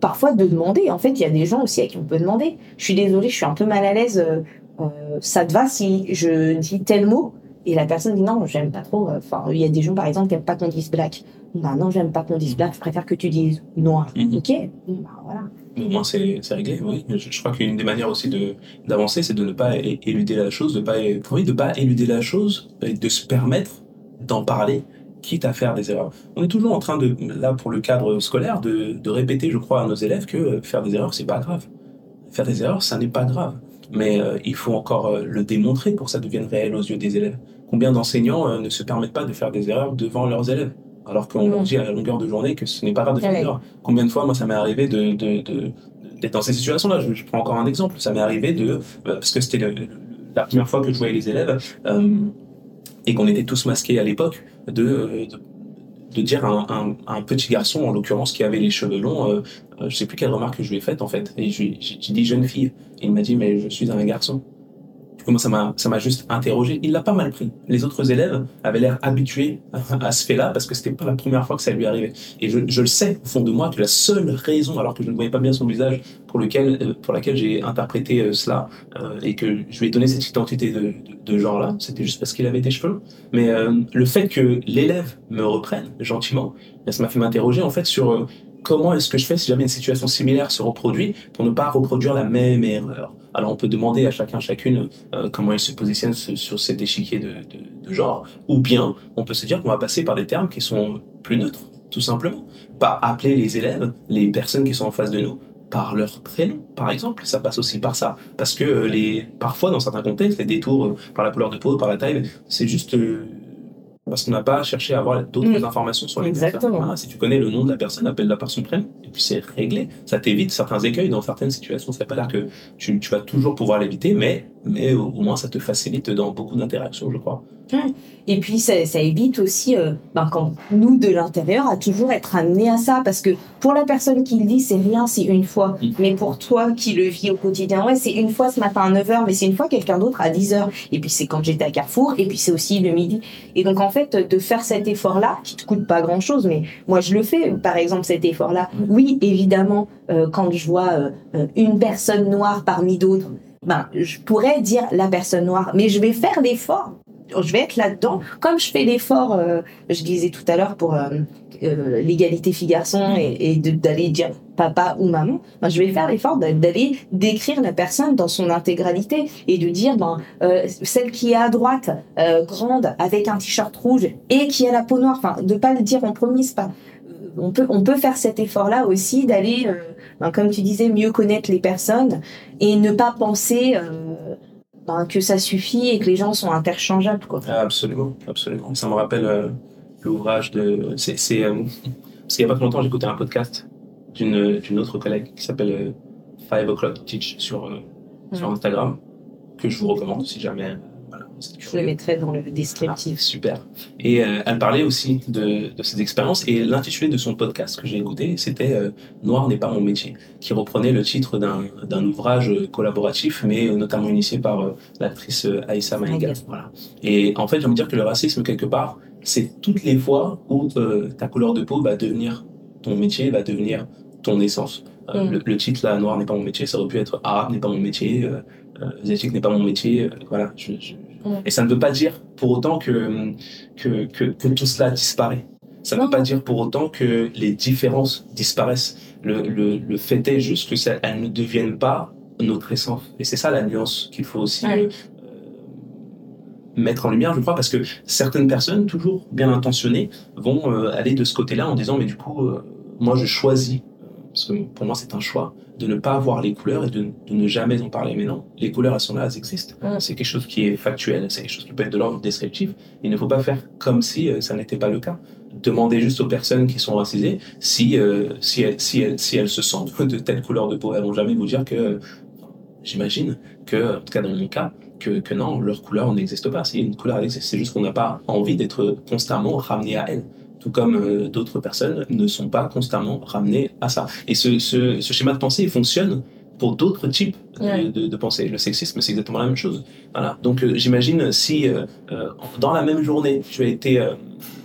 parfois de demander. En fait, il y a des gens aussi à qui on peut demander. Je suis désolée, je suis un peu mal à l'aise. Euh, euh ça te va si je dis tel mot? Et la personne dit non, j'aime pas trop. Enfin, il y a des gens par exemple qui aiment pas qu'on dise black. Bah non, j'aime pas qu'on dise black. Je préfère que tu dises noir. Mhm. Ok. Bah, voilà. Au moins c'est réglé, oui. Je, crois qu'une des manières aussi d'avancer, c'est de ne pas éluder la chose, de pas de pas éluder la chose, et de se permettre d'en parler quitte à faire des erreurs. On est toujours en train de, là pour le cadre scolaire, de, répéter, je crois, à nos élèves que faire des erreurs, c'est pas grave. faire des erreurs, ça n'est pas grave. Mais euh, il faut encore euh, le démontrer pour que ça devienne réel aux yeux des élèves. Combien d'enseignants euh, ne se permettent pas de faire des erreurs devant leurs élèves? Alors qu'on leur dit à la longueur de journée que ce n'est pas grave de faire. Combien de fois, moi, ça m'est arrivé de, de, de d'être dans ces situations-là? Je, je, prends encore un exemple. Ça m'est arrivé de, parce que c'était la première fois que je voyais les élèves euh, et qu'on était tous masqués à l'époque, de, de, de, dire à un, un, un, petit garçon, en l'occurrence, qui avait les cheveux longs, euh, je sais plus quelle remarque je lui ai faite en fait. Et j'ai dit jeune fille. Et il m'a dit mais je suis un garçon. Moi, ça m'a, ça m'a juste interrogé. Il l'a pas mal pris. Les autres élèves avaient l'air habitués à, ce fait-là parce que c'était pas la première fois que ça lui arrivait. Et je, je, le sais au fond de moi que la seule raison, alors que je ne voyais pas bien son visage, pour lequel, euh, pour laquelle j'ai interprété euh, cela euh, et que je lui ai donné cette identité de, de, de genre-là, c'était juste parce qu'il avait des cheveux. Mais euh, le fait que l'élève me reprenne gentiment, ça m'a fait m'interroger en fait sur euh, comment est-ce que je fais si jamais une situation similaire se reproduit pour ne pas reproduire la même erreur. Alors on peut demander à chacun, chacune euh, comment il se positionne sur cet échiquier de, genre, ou bien on peut se dire qu'on va passer par des termes qui sont plus neutres, tout simplement. Pas appeler les élèves, les personnes qui sont en face de nous, par leur prénom, par exemple. Ça passe aussi par ça. Parce que euh, les, parfois, dans certains contextes, les détours euh, par la couleur de peau, par la taille, c'est juste parce qu'on n'a pas cherché à avoir d'autres mmh. informations sur les Exactement. Si tu connais le nom de la personne, appelle-la par son prénom. Et puis c'est réglé. Ça t'évite certains écueils dans certaines situations. Ça veut pas dire que tu, tu vas toujours pouvoir l'éviter, mais, mais au, au moins ça te facilite dans beaucoup d'interactions, je crois. Et puis ça, ça évite aussi, euh, ben, quand nous de l'intérieur, à toujours être amené à ça, parce que pour la personne qui le dit, c'est rien, c'est une fois. Mm. Mais pour toi qui le vis au quotidien, ouais, c'est une fois ce matin à 9h, mais c'est une fois quelqu'un d'autre à 10h. Et puis c'est quand j'étais à Carrefour, et puis c'est aussi le midi. Et donc en fait, de faire cet effort-là, qui te coûte pas grand-chose, mais moi je le fais, par exemple cet effort-là. Oui, évidemment, euh, quand je vois euh, une personne noire parmi d'autres, ben, je pourrais dire la personne noire, mais je vais faire l'effort je vais être là-dedans. Comme je fais l'effort, euh, je disais tout à l'heure pour euh, euh, l'égalité filles-garçons et, et d'aller dire papa ou maman, ben, je vais faire l'effort d'aller décrire la personne dans son intégralité et de dire ben celle qui est à droite, grande, avec un t-shirt rouge et qui a la peau noire. Enfin, de pas le dire en premier, pas. On peut, on peut faire cet effort-là aussi d'aller, ben, comme tu disais, mieux connaître les personnes et ne pas penser ben, que ça suffit et que les gens sont interchangeables. Quoi. Ah, absolument, absolument. Ça me rappelle euh, l'ouvrage de. C'est, c'est, euh, parce qu'il n'y a pas très longtemps, j'écoutais un podcast d'une, d'une autre collègue qui s'appelle euh, Five O'Clock Teach sur, mmh. sur Instagram, que je vous recommande si jamais je le mettrai dans le descriptif. Ah, super. Et euh, elle parlait aussi de, de ses expériences et l'intitulé de son podcast que j'ai écouté, c'était euh, Noir n'est pas mon métier, qui reprenait le titre d'un ouvrage collaboratif, mais notamment initié par euh, l'actrice Aïssa Maïga. Voilà. Et en fait, j'ai envie de dire que le racisme, quelque part, c'est toutes les fois où euh, ta couleur de peau va devenir ton métier, va devenir ton essence. Euh, mm. le, le, titre là, Noir n'est pas mon métier, ça aurait pu être Arabe n'est pas mon métier, euh, Asiatique n'est pas mon métier. voilà, je, je, et ça ne veut pas dire pour autant que, que, que, que tout cela disparaît. Ça ne veut pas dire pour autant que les différences disparaissent. Le, le, le fait est juste que ça, elles ne deviennent pas notre essence. Et c'est ça la nuance qu'il faut aussi euh, mettre en lumière, je crois, parce que certaines personnes, toujours bien intentionnées, vont euh, aller de ce côté-là en disant, mais du coup, euh, moi je choisis, parce que pour moi c'est un choix, de ne pas voir les couleurs et de, de, ne jamais en parler. Mais non, les couleurs, elles sont là, elles existent. Mmh. C'est quelque chose qui est factuel, c'est quelque chose qui peut être de l'ordre descriptif. Il ne faut pas faire comme si euh, ça n'était pas le cas. Demander juste aux personnes qui sont racisées si, euh, si, elles, si, elles, si elles se sentent de telle couleur de peau. Elles vont jamais vous dire que, j'imagine, que, en tout cas dans mon cas, que, que non, leur couleur n'existe pas. Si une couleur existe, c'est juste qu'on n'a pas envie d'être constamment ramené à elle tout comme euh, d'autres personnes ne sont pas constamment ramenées à ça. Et ce, ce, ce schéma de pensée fonctionne pour d'autres types ouais. de, de, de, pensée. Le sexisme, c'est exactement la même chose. Voilà. Donc, euh, j'imagine si euh, dans la même journée, tu as été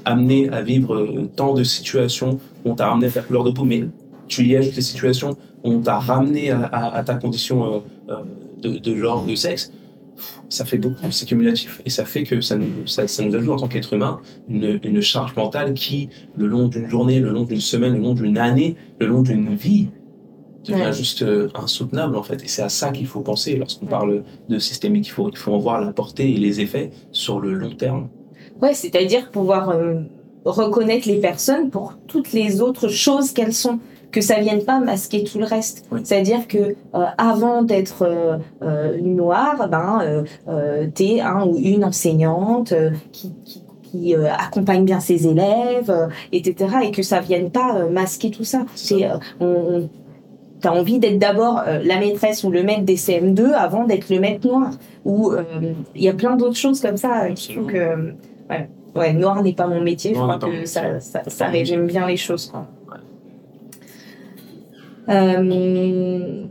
amené à vivre tant de situations où on t'a ramené à ta couleur de peau, mais tu y ajoutes les situations où on t'a ramené à, à, à, ta condition de, de genre, de sexe, ça fait beaucoup, c'est cumulatif. Et ça fait que ça nous, ça, ça nous ajoute en tant qu'être humain une, une, charge mentale qui, le long d'une journée, le long d'une semaine, le long d'une année, le long d'une vie, devient ouais. juste euh, insoutenable en fait. Et c'est à ça qu'il faut penser lorsqu'on parle de systémique. Il faut, il faut en voir la portée et les effets sur le long terme. Ouais, c'est-à-dire pouvoir euh, reconnaître les personnes pour toutes les autres choses qu'elles sont que ça vienne pas masquer tout le reste. C'est-à-dire que euh, avant d'être euh, euh, noire, ben t'es un ou une enseignante qui, qui, qui accompagne bien ses élèves, etc. Et que ça vienne pas masquer tout ça. C'est on, T'as envie d'être d'abord la maîtresse ou le maître des CM2 avant d'être le maître noir. Ou il y a plein d'autres choses comme ça que ouais, ouais, noir n'est pas mon métier. je crois que ça, ça, ça, résume bien les choses. Quoi. Euh,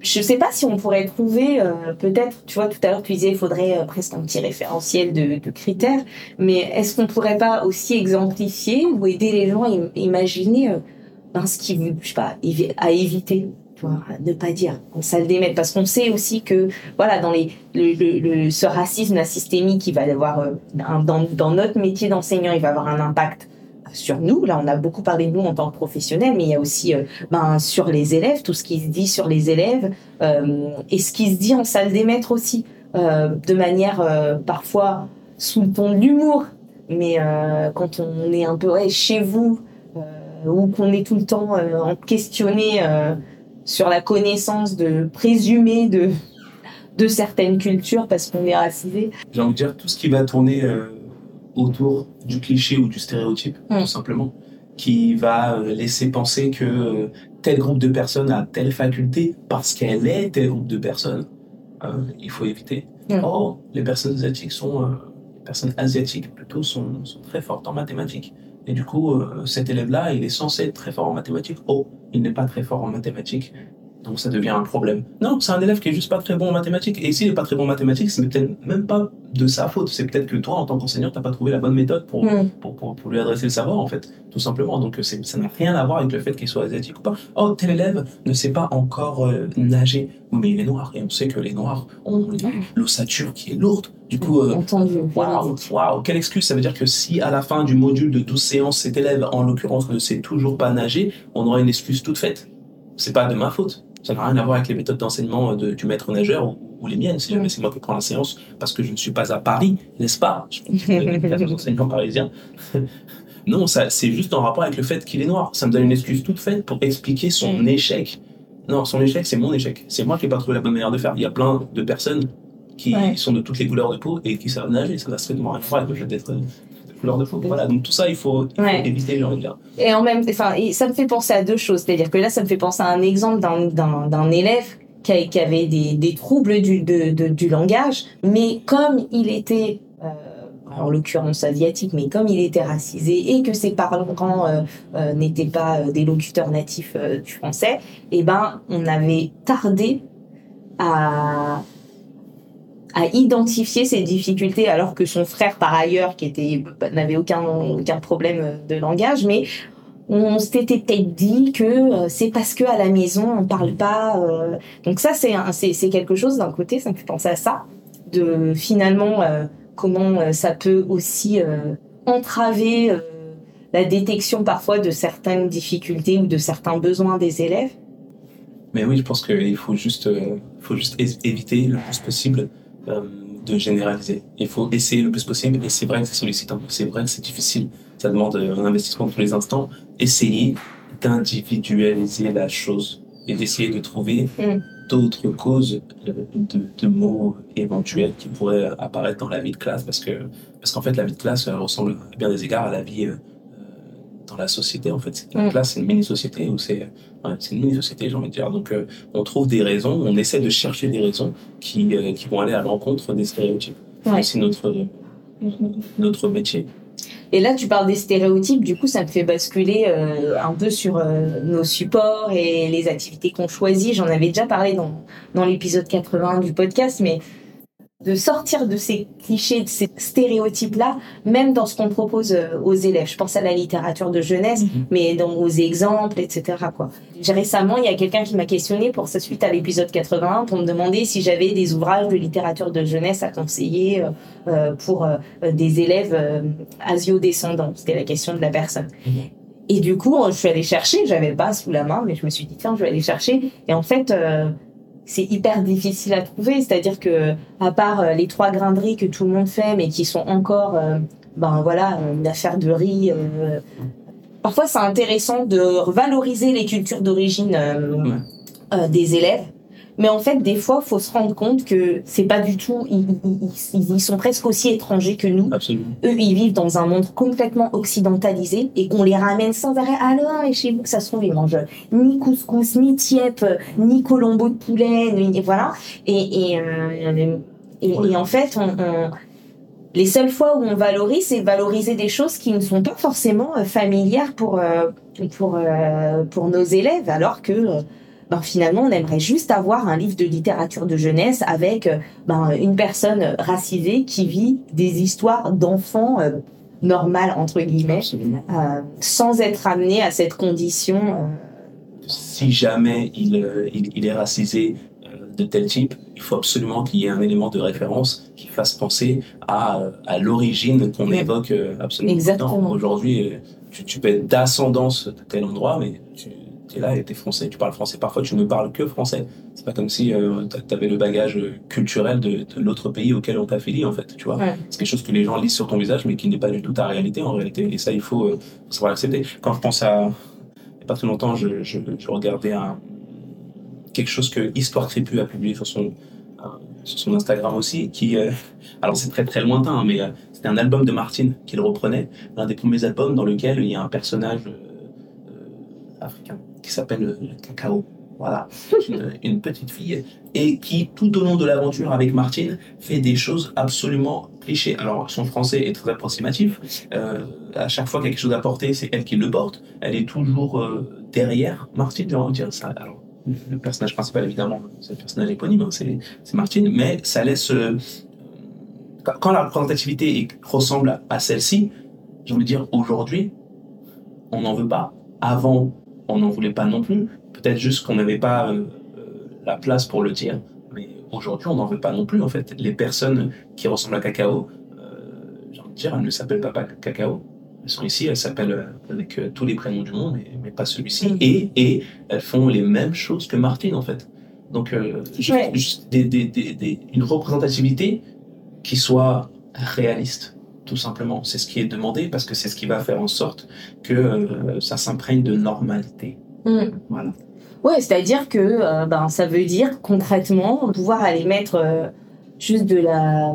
je sais pas si on pourrait trouver, euh, peut-être, tu vois, tout à l'heure tu disais, il faudrait euh, presque un petit référentiel de, critères, mais est-ce qu'on pourrait pas aussi exemplifier ou aider les gens à imaginer ben, ce qui, je sais pas, à éviter tu vois, ne pas dire en salle des maîtres? Parce qu'on sait aussi que voilà dans le, ce racisme systémique qui va avoir dans notre métier d'enseignant il va avoir un impact sur nous. Là, on a beaucoup parlé de nous en tant que professionnels, mais il y a aussi euh, ben, sur les élèves, tout ce qui se dit sur les élèves euh, et ce qui se dit en salle des maîtres aussi, euh, de manière parfois sous le ton de l'humour. Mais quand on est un peu chez vous ou qu'on est tout le temps en questionné sur la connaissance de présumée de de certaines cultures parce qu'on est racisé. J'ai envie de dire tout ce qui va tourner autour du cliché ou du stéréotype, mm. tout simplement, qui va euh, laisser penser que euh, tel groupe de personnes a telle faculté parce qu'elle est tel groupe de personnes. Euh, il faut éviter. Mm. Oh, les personnes asiatiques sont, les personnes asiatiques plutôt sont, sont, très fortes en mathématiques. Et du coup, cet élève-là, il est censé être très fort en mathématiques. Oh, il n'est pas très fort en mathématiques donc ça devient un problème. Non, c'est un élève qui est juste pas très bon en mathématiques. Et s'il est pas très bon en mathématiques, c'est peut-être même pas de sa faute. C'est peut-être que toi, en tant qu'enseignant, t'as pas trouvé la bonne méthode pour, mm. pour, pour, pour, lui adresser le savoir, en fait, tout simplement. Donc ça n'a rien à voir avec le fait qu'il soit asiatique ou pas. Oh, tel élève ne sait pas encore euh, nager. mais il est noir. Et on sait que les noirs ont l'ossature qui est lourde. Du coup, euh, waouh, wow, quelle excuse. Ça veut dire que si à la fin du module de 12 séances, cet élève, en l'occurrence, ne sait toujours pas nager, on aura une excuse toute faite. C'est pas de ma faute. Ça n'a rien à voir avec les méthodes d'enseignement du maître nageur ou, les miennes. Si jamais c'est moi qui prends la séance parce que je ne suis pas à Paris, n'est-ce pas? Je pense enseignants parisiens. non, ça, c'est juste en rapport avec le fait qu'il est noir. Ça me donne une excuse toute faite pour expliquer son échec. Non, son échec, c'est mon échec. C'est moi qui n'ai pas trouvé la bonne manière de faire. Il y a plein de personnes qui sont de toutes les couleurs de peau et qui savent nager. Ça n'a strictement rien à voir avec le fait d'être de Voilà, donc tout ça, il faut, éviter, Et en même, enfin, ça me fait penser à deux choses. C'est-à-dire que là, ça me fait penser à un exemple d'un élève qui, qui, avait des, des troubles du, de, de, du langage, mais comme il était euh, en l'occurrence asiatique, mais comme il était racisé et que ses parents euh, euh, n'étaient pas des locuteurs natifs du français, eh ben, on avait tardé à, à identifier ces difficultés alors que son frère par ailleurs qui était n'avait aucun aucun problème de langage mais on s'était peut-être dit que euh, c'est parce que à la maison on parle pas euh, donc ça c'est c'est quelque chose d'un côté ça me fait penser à ça de finalement euh, comment ça peut aussi entraver la détection parfois de certaines difficultés ou de certains besoins des élèves. Mais oui je pense qu'il faut juste faut juste éviter le plus possible euh, de généraliser. Il faut essayer le plus possible et c'est vrai que c'est sollicitant, c'est vrai que c'est difficile, ça demande un investissement tous les instants. Essayer d'individualiser la chose et d'essayer de trouver mm. d'autres causes de, de, mots éventuels qui pourraient apparaître dans la vie de classe parce que parce qu'en fait la vie de classe ressemble à bien des égards à la vie euh, la société en fait. La mm. classe c'est une mini société où c'est c'est une mini-société, j'ai envie de dire. Donc, euh, on trouve des raisons, on essaie de chercher des raisons qui, euh, qui vont aller à l'encontre des stéréotypes. C'est notre, notre métier. Et là, tu parles des stéréotypes, du coup, ça me fait basculer euh, un peu sur nos supports et les activités qu'on choisit. J'en avais déjà parlé dans, dans l'épisode 80 du podcast, mais de sortir de ces clichés, de ces stéréotypes-là, même dans ce qu'on propose euh, aux élèves. Je pense à la littérature de jeunesse, mhm. mais dans aux exemples, etc. Quoi. Récemment, il y a quelqu'un qui m'a questionné pour sa suite à l'épisode 81 pour me demander si j'avais des ouvrages de littérature de jeunesse à conseiller euh, euh pour euh, des élèves asio-descendants. C'était la question de la personne. Mhm. Et du coup, je suis allée chercher, j'avais pas sous la main, mais je me suis dit, tiens, je vais aller chercher. Et en fait, c'est hyper difficile à trouver. C'est-à-dire que, à part euh, les trois graineries que tout le monde fait, mais qui sont encore, euh, ben voilà, une affaire de riz, euh, parfois c'est intéressant de valoriser les cultures d'origine euh, euh, des élèves. Mais en fait, des fois, faut se rendre compte que c'est pas du tout. Ils, ils, ils, sont presque aussi étrangers que nous. Absolument. Eux, ils vivent dans un monde complètement occidentalisé et qu'on les ramène sans arrêt. Alors, et chez vous, ça se trouve, ils mangent ni couscous, ni tiep, ni colombo de poulet, ni, voilà. Et, et, euh, et, et, en fait, on, on, les seules fois où on valorise, c'est valoriser des choses qui ne sont pas forcément euh, familières pour euh, pour pour nos élèves, alors que ben, finalement on aimerait juste avoir un livre de littérature de jeunesse avec ben, une personne racisée qui vit des histoires d'enfants normales entre guillemets, sans être amené à cette condition. Si jamais il, il, il est racisé, de tel type, il faut absolument qu'il y ait un élément de référence qui fasse penser à, à l'origine qu'on évoque euh, absolument. Exactement. Aujourd'hui, euh, tu, tu, peux être d'ascendance de tel endroit, mais tu es là et tu es français, tu parles français. Parfois, tu ne parles que français. C'est pas comme si euh, tu avais le bagage culturel de, de l'autre pays auquel on t'affilie, en fait. Tu vois, ouais. c'est quelque chose que les gens lisent sur ton visage, mais qui n'est pas du tout ta réalité en réalité. Et ça, il faut, euh, savoir l'accepter. Quand je pense à, il n'y a pas très longtemps, je, je, je regardais un quelque chose que Histoire Tribu a publié sur son, euh, sur son Instagram aussi, qui, euh, alors c'est très très lointain, hein, mais euh, c'était un album de Martine qu'il reprenait, l'un des premiers albums dans lequel il y a un personnage africain qui s'appelle le Cacao. Voilà, une, petite fille et qui, tout au long de l'aventure avec Martine, fait des choses absolument clichés. Alors, son français est très approximatif. Euh, à chaque fois qu'il y a quelque chose à porter, c'est elle qui le porte. Elle est toujours euh, derrière Martine, j'ai envie de dire ça. Alors, le personnage principal, évidemment, c'est le personnage éponyme, hein, c'est Martine, mais ça laisse. Euh, quand la représentativité ressemble à, à celle-ci, j'ai envie de dire aujourd'hui, on n'en veut pas. Avant, on n'en voulait pas non plus. Peut-être juste qu'on n'avait pas euh, la place pour le dire. Mais aujourd'hui, on n'en veut pas non plus. En fait, les personnes qui ressemblent à Cacao, euh, j'ai envie de dire, elles ne s'appellent pas Cacao. Elles sont ici, elles s'appellent avec euh, tous les prénoms du monde, mais, mais pas celui-ci. Mhm. Et, et elles font les mêmes choses que Martine, en fait. Donc, euh, juste, Ouais. juste des, des, des, des- une représentativité qui soit réaliste, tout simplement. C'est ce qui est demandé parce que c'est ce qui va faire en sorte que euh, ça s'imprègne de normalité. Mm. Voilà. Ouais, c'est-à-dire que euh, ben, ça veut dire concrètement pouvoir aller mettre euh, juste de la,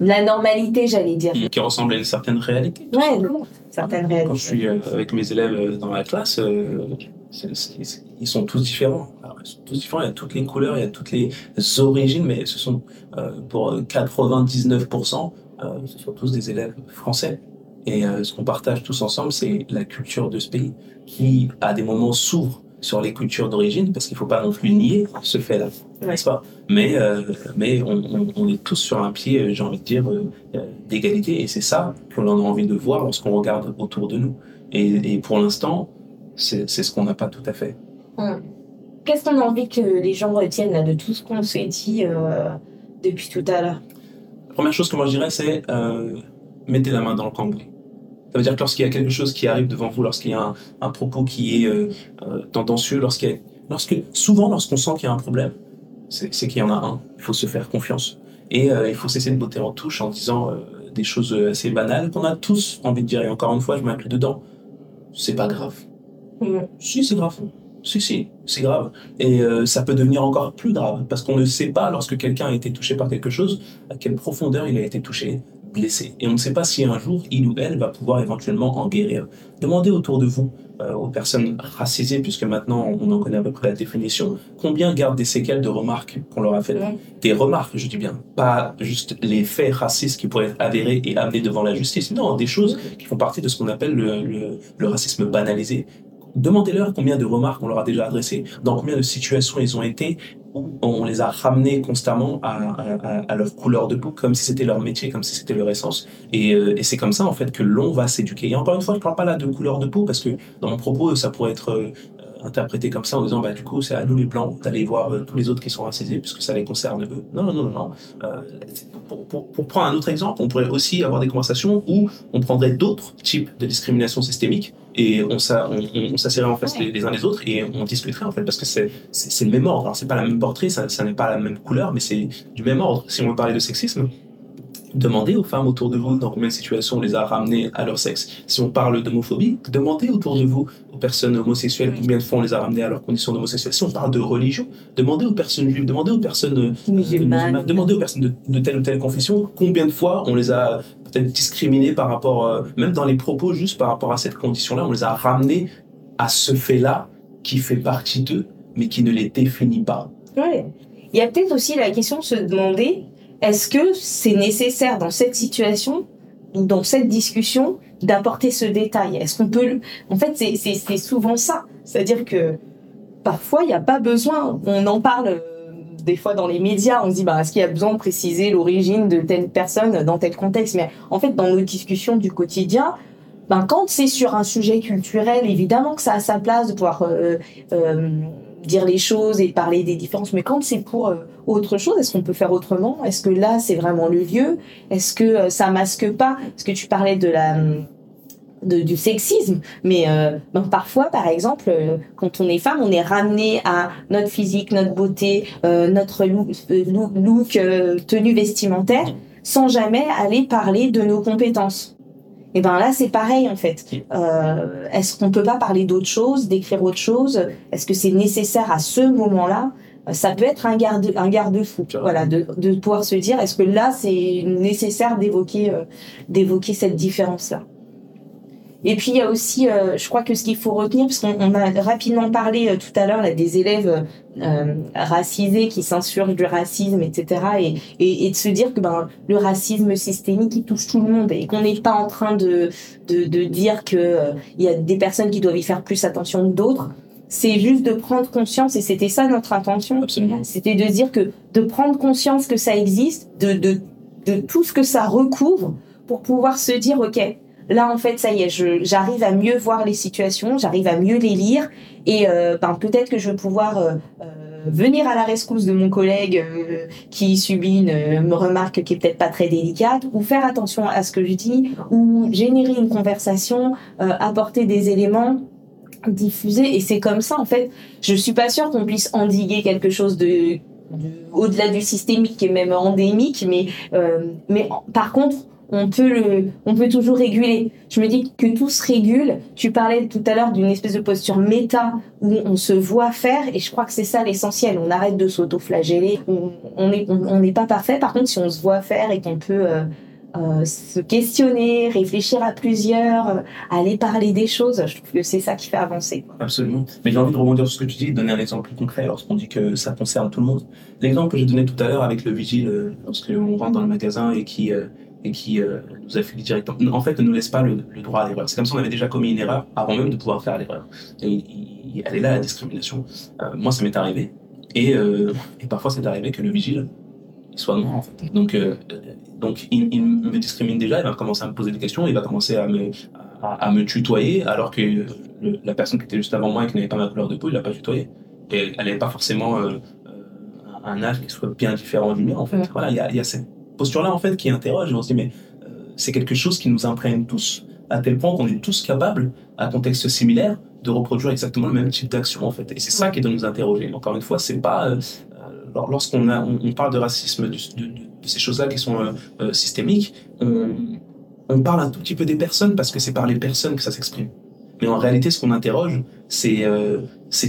de la normalité, j'allais dire. Qui ressemble à une certaine réalité. simplement. certaines Quand réalités. je suis euh, avec mes élèves euh, dans la classe, euh, ils sont tous différents. Alors, ils sont tous différents, il y a toutes les couleurs, il y a toutes les origines, mais ce sont euh, pour 99%, euh, ce sont tous des élèves français. Et euh, ce qu'on partage tous ensemble, c'est la culture de ce pays, qui à des moments s'ouvre sur les cultures d'origine, parce qu'il ne faut pas non plus nier ce fait-là, Ouais. n'est-ce pas? Mais, euh, mais on, on, on est tous sur un pied, euh, j'ai envie de dire, euh, euh, d'égalité, et c'est ça qu'on a envie de voir lorsqu'on regarde autour de nous. Et, et pour l'instant, c'est ce qu'on n'a pas tout à fait. Qu'est-ce qu'on a envie que les gens retiennent là, de tout ce qu'on s'est dit euh, depuis tout à l'heure? Première chose que moi je dirais, c'est euh, mettez la main dans le cambouis. Ça veut dire que lorsqu'il y a quelque chose qui arrive devant vous, lorsqu'il y a un, un propos qui est euh, euh, tendancieux, lorsqu'il y a- lorsque, souvent lorsqu'on sent qu'il y a un problème, c'est qu'il y en a un. Il faut se faire confiance. Et il faut cesser de botter en touche en disant des choses assez banales qu'on a tous envie de dire. Et encore une fois, je m'inclus dedans. C'est pas grave. Mm. Si, c'est grave. Si, si, c'est grave. Et euh, ça peut devenir encore plus grave parce qu'on ne sait pas, lorsque quelqu'un a été touché par quelque chose, à quelle profondeur il a été touché, blessé. Et on ne sait pas si un jour, il ou elle va pouvoir éventuellement en guérir. Demandez autour de vous, euh, aux personnes racisées, puisque maintenant on en connaît à peu près la définition, combien gardent des séquelles de remarques qu'on leur a faites. Ouais. Des remarques, je dis bien, pas juste les faits racistes qui pourraient être avérés et amenés devant la justice. Non, des choses qui font partie de ce qu'on appelle le, le, le racisme banalisé. Demandez-leur combien de remarques on leur a déjà adressées, dans combien de situations ils ont été, où on les a ramenés constamment à, leur couleur de peau, comme si c'était leur métier, comme si c'était leur essence. Et, euh, c'est comme ça, en fait, que l'on va s'éduquer. Et encore une fois, je ne parle pas là de couleur de peau, parce que dans mon propos, ça pourrait être euh, interprété comme ça, en disant, bah, du coup, c'est à nous les blancs d'aller voir euh, tous les autres qui sont racisés, puisque ça les concerne eux. Non, non, non, non. Pour prendre un autre exemple, on pourrait aussi avoir des conversations où on prendrait d'autres types de discrimination systémique et on, s'a- on, on, on s'assierait en face les, les uns les autres et on discuterait en fait parce que c'est le même ordre. Alors c'est pas la même portrait, ça, ça n'est pas la même couleur, mais c'est du même ordre. Si on veut parler de sexisme, Demandez aux femmes autour de vous dans combien de situations on les a ramenées à leur sexe. Si on parle d'homophobie, demandez autour de vous aux personnes homosexuelles combien de fois on les a ramenées à leur condition d'homosexuel. Si on parle de religion, demandez aux personnes juives, demandez aux personnes euh, Musulmanes. demandez aux personnes de, de telle ou telle confession combien de fois on les a peut-être discriminées par rapport, euh, même dans les propos, juste par rapport à cette condition-là, on les a ramenées à ce fait-là qui fait partie d'eux, mais qui ne les définit pas. Ouais. Il y a peut-être aussi la question de se demander est-ce que c'est nécessaire dans cette situation, ou dans cette discussion, d'apporter ce détail? Est-ce qu'on peut. le- En fait, c'est- souvent ça. C'est-à-dire que parfois, il n'y a pas besoin. On en parle euh, des fois dans les médias. On se dit bah, est-ce qu'il y a besoin de préciser l'origine de telle personne dans tel contexte? Mais en fait, dans nos discussions du quotidien, ben, quand c'est sur un sujet culturel, évidemment que ça a sa place de pouvoir euh, euh, dire les choses et parler des différences. Mais quand c'est pour euh, autre chose, est-ce qu'on peut faire autrement? Est-ce que là, c'est vraiment le lieu? Est-ce que euh, ça masque pas? Parce que tu parlais de la de, du sexisme, mais euh, ben, parfois, par exemple, euh, quand on est femme, on est ramené à notre physique, notre beauté, notre look, tenue vestimentaire, sans jamais aller parler de nos compétences. Et ben là, c'est pareil en fait. Euh, Est-ce qu'on peut pas parler d'autre chose, d'écrire autre chose? Est-ce que c'est nécessaire à ce moment-là? Euh, Ça peut être un garde, un garde-fou. Voilà, de, de pouvoir se dire, est-ce que là, c'est nécessaire d'évoquer, euh, d'évoquer cette différence-là? Et puis il y a aussi, euh, je crois que ce qu'il faut retenir, parce qu'on on a rapidement parlé euh, tout à l'heure là des élèves euh, racisés qui s'insurgent du racisme, etc. Et, et, et de se dire que ben le racisme systémique il touche tout le monde et qu'on n'est pas en train de de, de dire que il y a des personnes qui doivent y faire plus attention que d'autres. C'est juste de prendre conscience et c'était ça notre intention. C'était de dire que de prendre conscience que ça existe, de de de tout ce que ça recouvre pour pouvoir se dire ok là en fait ça y est j'arrive à mieux voir les situations j'arrive à mieux les lire et euh, ben, peut-être que je vais pouvoir euh, euh, venir à la rescousse de mon collègue qui subit une, remarque qui est peut-être pas très délicate ou faire attention à ce que je dis ou générer une conversation apporter des éléments diffuser et c'est comme ça en fait. Je suis pas sûre qu'on puisse endiguer quelque chose de, de- au-delà du systémique et même endémique mais mais par contre on peut le, on peut toujours réguler. Je me dis que tout se régule. Tu parlais tout à l'heure d'une espèce de posture méta où on se voit faire, et je crois que c'est ça l'essentiel. On arrête de s'auto-flageller. On n'est on, on pas parfait. Par contre, si on se voit faire et qu'on peut euh, euh, se questionner, réfléchir à plusieurs, euh, aller parler des choses, je trouve que c'est ça qui fait avancer. Absolument. Mais j'ai envie de rebondir sur ce que tu dis, donner un exemple plus concret lorsqu'on dit que ça concerne tout le monde. L'exemple que j'ai donné tout à l'heure avec le vigile, lorsqu'on rentre dans le magasin et qui, et qui euh, nous affilie directement, en fait, ne nous laisse pas le, le droit à l'erreur. C'est comme si on avait déjà commis une erreur avant même de pouvoir faire l'erreur. Et elle est là, la discrimination. Euh, moi, ça m'est arrivé. Et, euh, et parfois, c'est arrivé que le vigile il soit noir, en fait. Donc, euh, euh, donc il, il me discrimine déjà, il va commencer à me poser des questions, il va commencer à me, à, à me tutoyer, alors que le- la personne qui était juste avant moi et qui n'avait pas ma couleur de peau, il l'a pas tutoyé. Et elle n'avait pas forcément un âge qui soit bien différent du mien, en fait. Ouais. Voilà, il y a, il y a cette posture-là, en fait, qui interroge. On se dit, mais euh, c'est quelque chose qui nous imprègne tous, à tel point qu'on est tous capables, à contexte similaire, de reproduire exactement le même type d'action, en fait. Et c'est ça qui doit nous interroger. Encore une fois, c'est pas. euh, euh, lor- Lorsqu'on on, parle de racisme, de, ces choses-là qui sont systémiques, on, on parle un tout petit peu des personnes parce que c'est par les personnes que ça s'exprime. Mais en réalité, ce qu'on interroge, c'est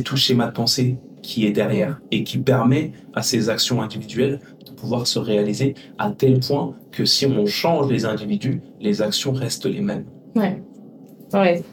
tout schéma de pensée qui est derrière et qui permet à ces actions individuelles de pouvoir se réaliser à tel point que si on change les individus, les actions restent les mêmes. Ouais. Ouais.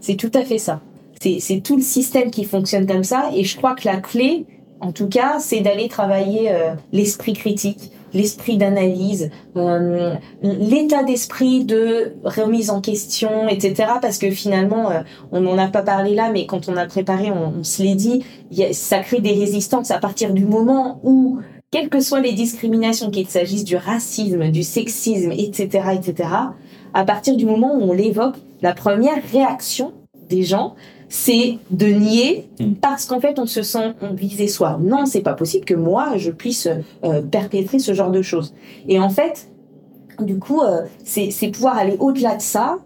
C'est tout à fait ça. C'est tout le système qui fonctionne comme ça. Et je crois que la clé, en tout cas, c'est d'aller travailler euh, l'esprit critique, l'esprit d'analyse, euh, l'état d'esprit de remise en question, etc. Parce que finalement, euh, on n'en a pas parlé là, mais quand on a préparé, on, se l'est dit, y a- ça crée des résistances à partir du moment où quelles que soient les discriminations, qu'il s'agisse du racisme, du sexisme, etc., etc., à partir du moment où on l'évoque, la première réaction des gens, c'est de nier Mm. parce qu'en fait on se sent visé soi. Non, c'est pas possible que moi je puisse euh, perpétrer ce genre de choses. Et en fait, du coup, euh, c'est c'est pouvoir aller au-delà de ça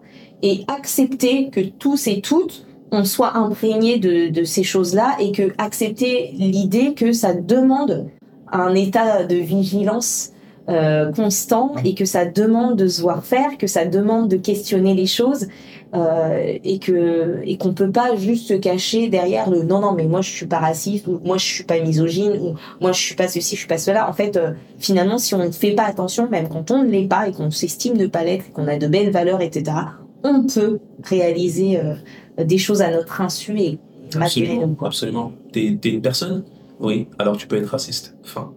et accepter que tous et toutes on soit imprégnés de, de ces choses-là et que accepter l'idée que ça demande un état de vigilance euh, constant et que ça demande de se voir faire, que ça demande de questionner les choses euh, et que et qu'on peut pas juste se cacher derrière le non non mais moi je suis pas raciste ou moi je suis pas misogyne ou moi je suis pas ceci je suis pas cela. En fait, euh, finalement, si on ne fait pas attention, même quand on ne l'est pas et qu'on s'estime ne pas l'être, qu'on a de belles valeurs, etc., on peut réaliser euh, des choses à notre insu et Absolument, absolument. T'es es une personne? Oui, alors tu peux être raciste. Enfin,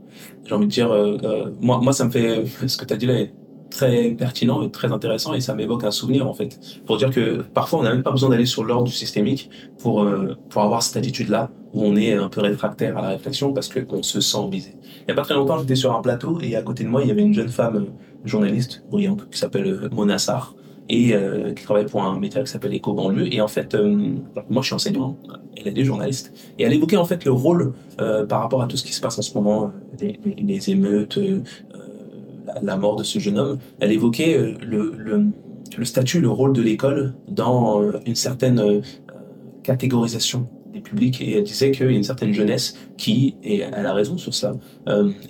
j'ai envie de dire, euh, euh, moi, moi, ça me fait, ce que tu as dit là est très pertinent et très intéressant et ça m'évoque un souvenir en fait. Pour dire que parfois on n'a même pas besoin d'aller sur l'ordre du systémique pour, euh, pour avoir cette attitude-là où on est un peu réfractaire à la réflexion parce qu'on se sent visé. Il n'y a pas très longtemps, j'étais sur un plateau et à côté de moi, il y avait une jeune femme journaliste brillante qui s'appelle Mona Sarr et euh, qui travaille pour un média qui s'appelle Eco Banlieue. Et en fait, euh, moi je suis enseignant, elle est journaliste, et elle évoquait en fait le rôle euh, par rapport à tout ce qui se passe en ce moment, les, les émeutes, la, la, mort de ce jeune homme. Elle évoquait le, le, le statut, le rôle de l'école dans une certaine catégorisation des publics et elle disait qu'il y a une certaine jeunesse qui, et elle a raison sur ça,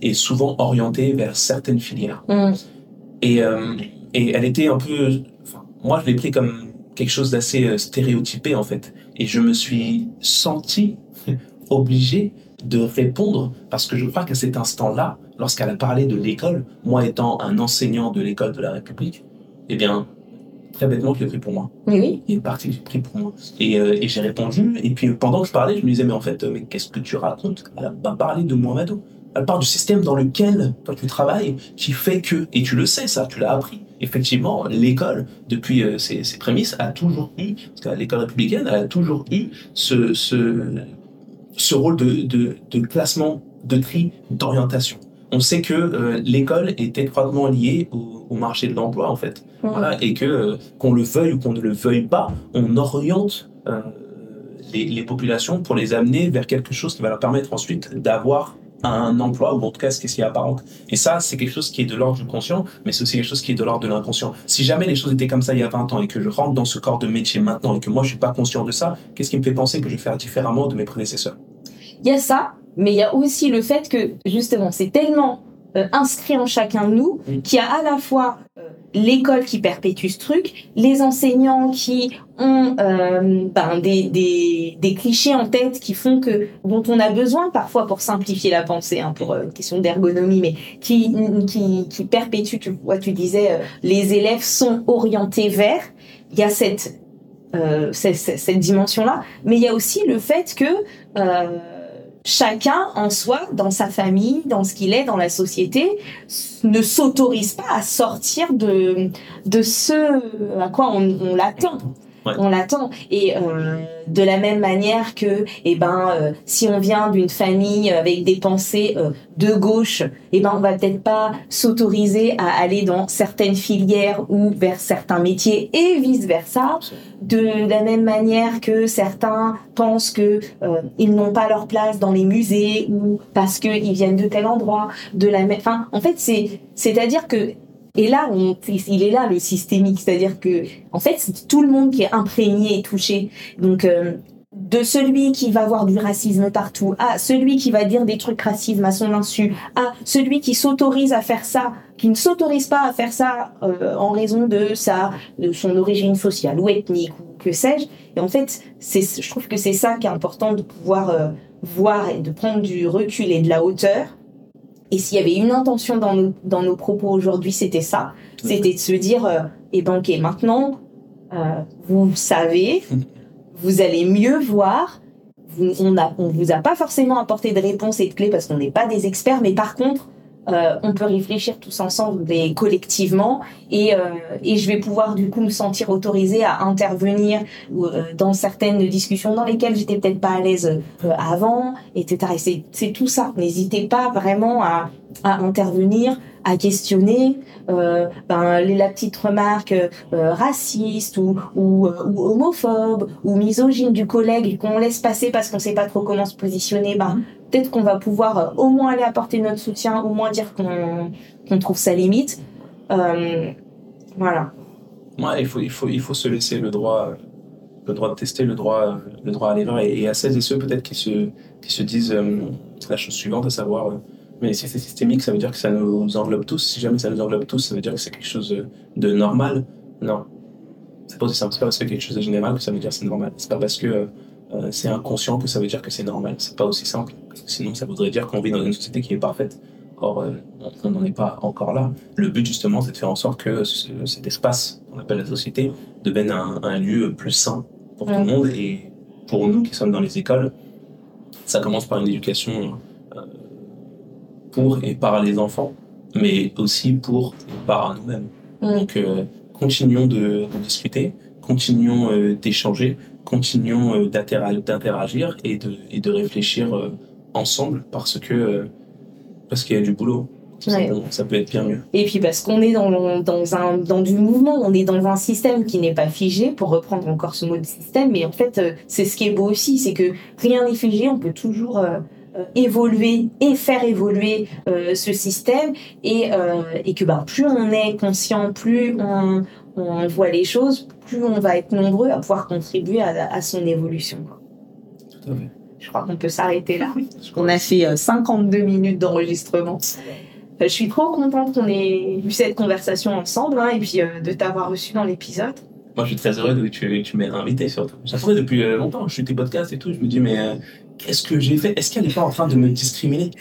est souvent orientée vers certaines filières. Mmh. Et, et elle était un peu moi, je l'ai pris comme quelque chose d'assez euh, stéréotypé, en fait. Et je me suis senti obligé de répondre parce que je crois qu'à cet instant-là, lorsqu'elle a parlé de l'école, moi étant un enseignant de l'école de la République, eh bien, très bêtement, je l'ai pris pour moi. Oui, oui. Il est parti, j'ai pris pour moi. Et, euh, et j'ai répondu. Et puis, pendant que je parlais, je me disais, mais en fait, mais qu'est-ce que tu racontes? Elle a pas parlé de Mohamedou. Elle parle du système dans lequel toi tu travailles, qui fait que, et tu le sais ça, tu l'as appris, effectivement, l'école, depuis euh, ses, ses, prémices, a toujours eu, parce que l'école républicaine, a toujours eu ce, ce, ce rôle de, de, de classement, de tri, d'orientation. On sait que euh, l'école est étroitement liée au, au marché de l'emploi, en fait. Voilà, et que, euh, qu'on le veuille ou qu'on ne le veuille pas, on oriente euh, les, les populations pour les amener vers quelque chose qui va leur permettre ensuite d'avoir un emploi, ou en tout cas ce qui est apparente. Et ça, c'est quelque chose qui est de l'ordre du conscient, mais c'est aussi quelque chose qui est de l'ordre de l'inconscient. Si jamais les choses étaient comme ça il y a 20 ans et que je rentre dans ce corps de métier maintenant et que moi je suis pas conscient de ça, qu'est-ce qui me fait penser que je vais faire différemment de mes prédécesseurs? Il y a ça, mais il y a aussi le fait que justement c'est tellement euh, inscrit en chacun de nous mm. qu'il y a à la fois l'école qui perpétue ce truc, les enseignants qui ont euh, ben, des, des, des, clichés en tête qui font que dont on a besoin parfois pour simplifier la pensée, hein, pour euh, une question d'ergonomie, mais qui, qui, qui perpétue, tu vois, tu disais, euh, les élèves sont orientés vers. Il y a cette, euh, cette, cette dimension-là, mais il y a aussi le fait que euh, chacun en soi, dans sa famille, dans ce qu'il est, dans la société, ne s'autorise pas à sortir de, ce à quoi on, on l'attend. On l'attend. Et euh, de la même manière que, eh ben, euh, si on vient d'une famille avec des pensées euh, de gauche, eh ben, on va peut-être pas s'autoriser à aller dans certaines filières ou vers certains métiers et vice versa. De la même manière que certains pensent que euh, ils n'ont pas leur place dans les musées ou parce qu'ils viennent de tel endroit. De la même, enfin, en fait, c'est, c'est-à-dire que et là, on, il est là le systémique, c'est-à-dire que en fait, c'est tout le monde qui est imprégné et touché. Donc euh, de celui qui va voir du racisme partout, à celui qui va dire des trucs racisme à son insu, à celui qui s'autorise à faire ça, qui ne s'autorise pas à faire ça euh, en raison de sa, de son origine sociale ou ethnique ou que sais-je. Et en fait, c'est, je trouve que c'est ça qui est important de pouvoir euh, voir et de prendre du recul et de la hauteur et s'il y avait une intention dans nos, dans nos propos aujourd'hui, c'était ça. C'était de se dire, euh, eh ben ok, maintenant, euh, vous savez, vous allez mieux voir. Vous, on on vous a pas forcément apporté de réponses et de clés parce qu'on n'est pas des experts, mais par contre, euh, on peut réfléchir tous ensemble et collectivement et, euh, et je vais pouvoir du coup me sentir autorisée à intervenir euh, dans certaines discussions dans lesquelles j'étais peut-être pas à l'aise avant, etc. Et c'est tout ça. N'hésitez pas vraiment à, intervenir, à questionner ben, les, la petite remarque raciste ou, ou, ou, homophobe ou misogyne du collègue qu'on laisse passer parce qu'on sait pas trop comment se positionner. Ben, peut-être qu'on va pouvoir euh, au moins aller apporter notre soutien, au moins dire qu'on qu trouve sa limite. Euh, voilà. Ouais, il faut, il, faut, il faut se laisser le droit, le droit de tester, le droit, le droit à l'erreur. Et, et, à celles et ceux peut-être qui se, qui se disent euh, la chose suivante, à savoir Mais si c'est systémique, ça veut dire que ça nous englobe tous. Si jamais ça nous englobe tous, ça veut dire que c'est quelque chose de normal? Non. C'est pas aussi simple. C'est quelque chose de général que ça veut dire que c'est normal. C'est pas parce que euh, c'est inconscient que ça veut dire que c'est normal. C'est pas aussi simple. sinon, ça voudrait dire qu'on vit dans une société qui est parfaite. Or, euh, on n'en est pas encore là. Le but, justement, c'est de faire en sorte que cet espace qu'on appelle la société devienne un, lieu plus sain pour tout le monde. Et pour nous qui sommes dans les écoles, ça commence par une éducation euh, pour et par les enfants, mais aussi pour et par nous-mêmes. Donc, continuons de, discuter, continuons d'échanger, continuons d'interagir et de, et de réfléchir ensemble parce que parce qu'il y a du boulot. Ça peut être bien mieux. Et puis parce qu'on est dans, dans, un, dans du mouvement, on est dans un système qui n'est pas figé, pour reprendre encore ce mot de système, mais en fait, euh, c'est ce qui est beau aussi, c'est que rien n'est figé, on peut toujours euh, euh, évoluer et faire évoluer ce système, et, et que ben, plus on est conscient, plus on, on, voit les choses, plus on va être nombreux à pouvoir contribuer à, à son évolution. Tout à fait. Je crois qu'on peut s'arrêter là. On a fait 52 euh, minutes d'enregistrement. Euh, je suis trop contente qu'on ait eu cette conversation ensemble hein, et puis euh, de t'avoir reçu dans l'épisode. Moi, je suis très heureux que tu, tu m'aies invité surtout. J'attendais depuis longtemps. Je suis tes podcasts et tout. Je me dis, mais qu'est-ce que j'ai fait? Est-ce qu'elle n'est pas en train de me discriminer?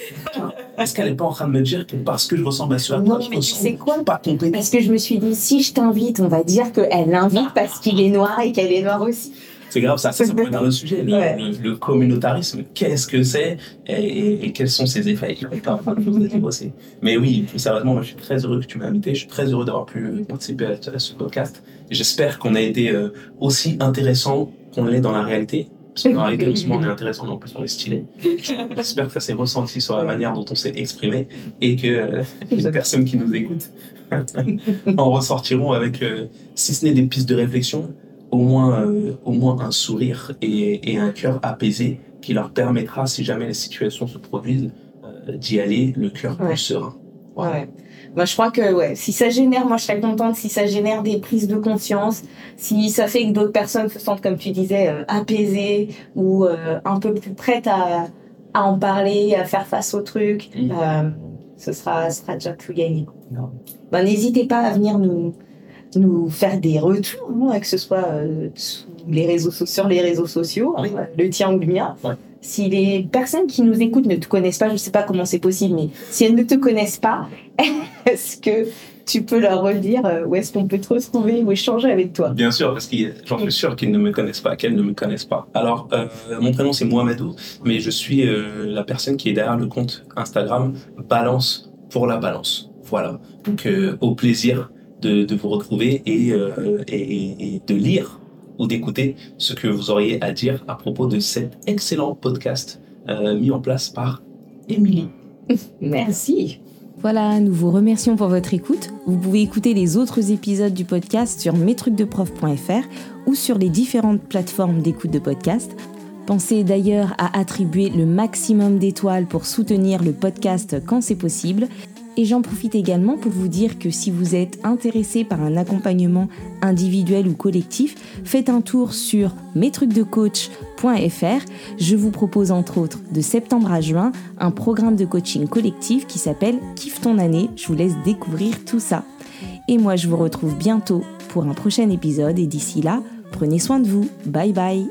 Est-ce qu'elle n'est pas en train de me dire que parce que je ressemble à cela, non, mais tu sais quoi? pas Parce que je me suis dit, si je t'invite, on va dire qu'elle l'invite parce qu'il est noir et qu'elle est noire aussi. C'est grave, ça, ça, ça pourrait être un sujet. Le, communautarisme, qu'est-ce que c'est? Et, quels sont ses effets? À. Mais oui, sérieusement, moi, je suis très heureux que tu m'aies invité. Je suis très heureux d'avoir pu participer à, ce podcast. J'espère qu'on a été euh, aussi intéressant qu'on l'est dans la réalité. Parce que dans la réalité, on est intéressant, mais en plus, on est stylé. J'espère que ça s'est ressenti sur la manière dont on s'est exprimé et que euh, les personnes qui nous écoutent en ressortiront avec, euh, si ce n'est des pistes de réflexion, au moins, au moins un sourire et, et un cœur apaisé qui leur permettra, si jamais les situations se produisent, d'y aller le cœur plus serein. Ouais. Moi, je crois que ouais, si ça génère, moi je serais contente si ça génère des prises de conscience, si ça fait que d'autres personnes se sentent, comme tu disais, euh, apaisées ou un peu plus prêtes à, à en parler, à faire face au truc, mmh. ce, sera, sera déjà tout gagné. Ben, N'hésitez pas à venir nous, nous faire des retours, hein, que ce soit euh, les réseaux, sur les réseaux sociaux, hein, le tien ou le mien. Si les personnes qui nous écoutent ne te connaissent pas, je ne sais pas comment c'est possible, mais si elles ne te connaissent pas, est-ce que tu peux leur redire euh, où est-ce qu'on peut te retrouver ou échanger avec toi? Bien sûr, parce que j'en suis sûr qu'ils ne me connaissent pas, qu'elles ne me connaissent pas. Alors, euh, mon prénom c'est Mohamedou, mais je suis la personne qui est derrière le compte Instagram Balance pour la balance. Voilà. Donc, au plaisir de, vous retrouver euh, et, et, de lire ou d'écouter ce que vous auriez à dire à propos de cet excellent podcast euh, mis en place par Émilie. Merci. Voilà, nous vous remercions pour votre écoute. Vous pouvez écouter les autres épisodes du podcast sur mestrucsdeprof.fr ou sur les différentes plateformes d'écoute de podcast. Pensez d'ailleurs à attribuer le maximum d'étoiles pour soutenir le podcast quand c'est possible et j'en profite également pour vous dire que si vous êtes intéressé par un accompagnement individuel ou collectif, faites un tour sur mestrucsdecoach.fr. Je vous propose entre autres de septembre à juin un programme de coaching collectif qui s'appelle Kiffe ton année. Je vous laisse découvrir tout ça. Et moi, je vous retrouve bientôt pour un prochain épisode et d'ici là, prenez soin de vous. Bye bye.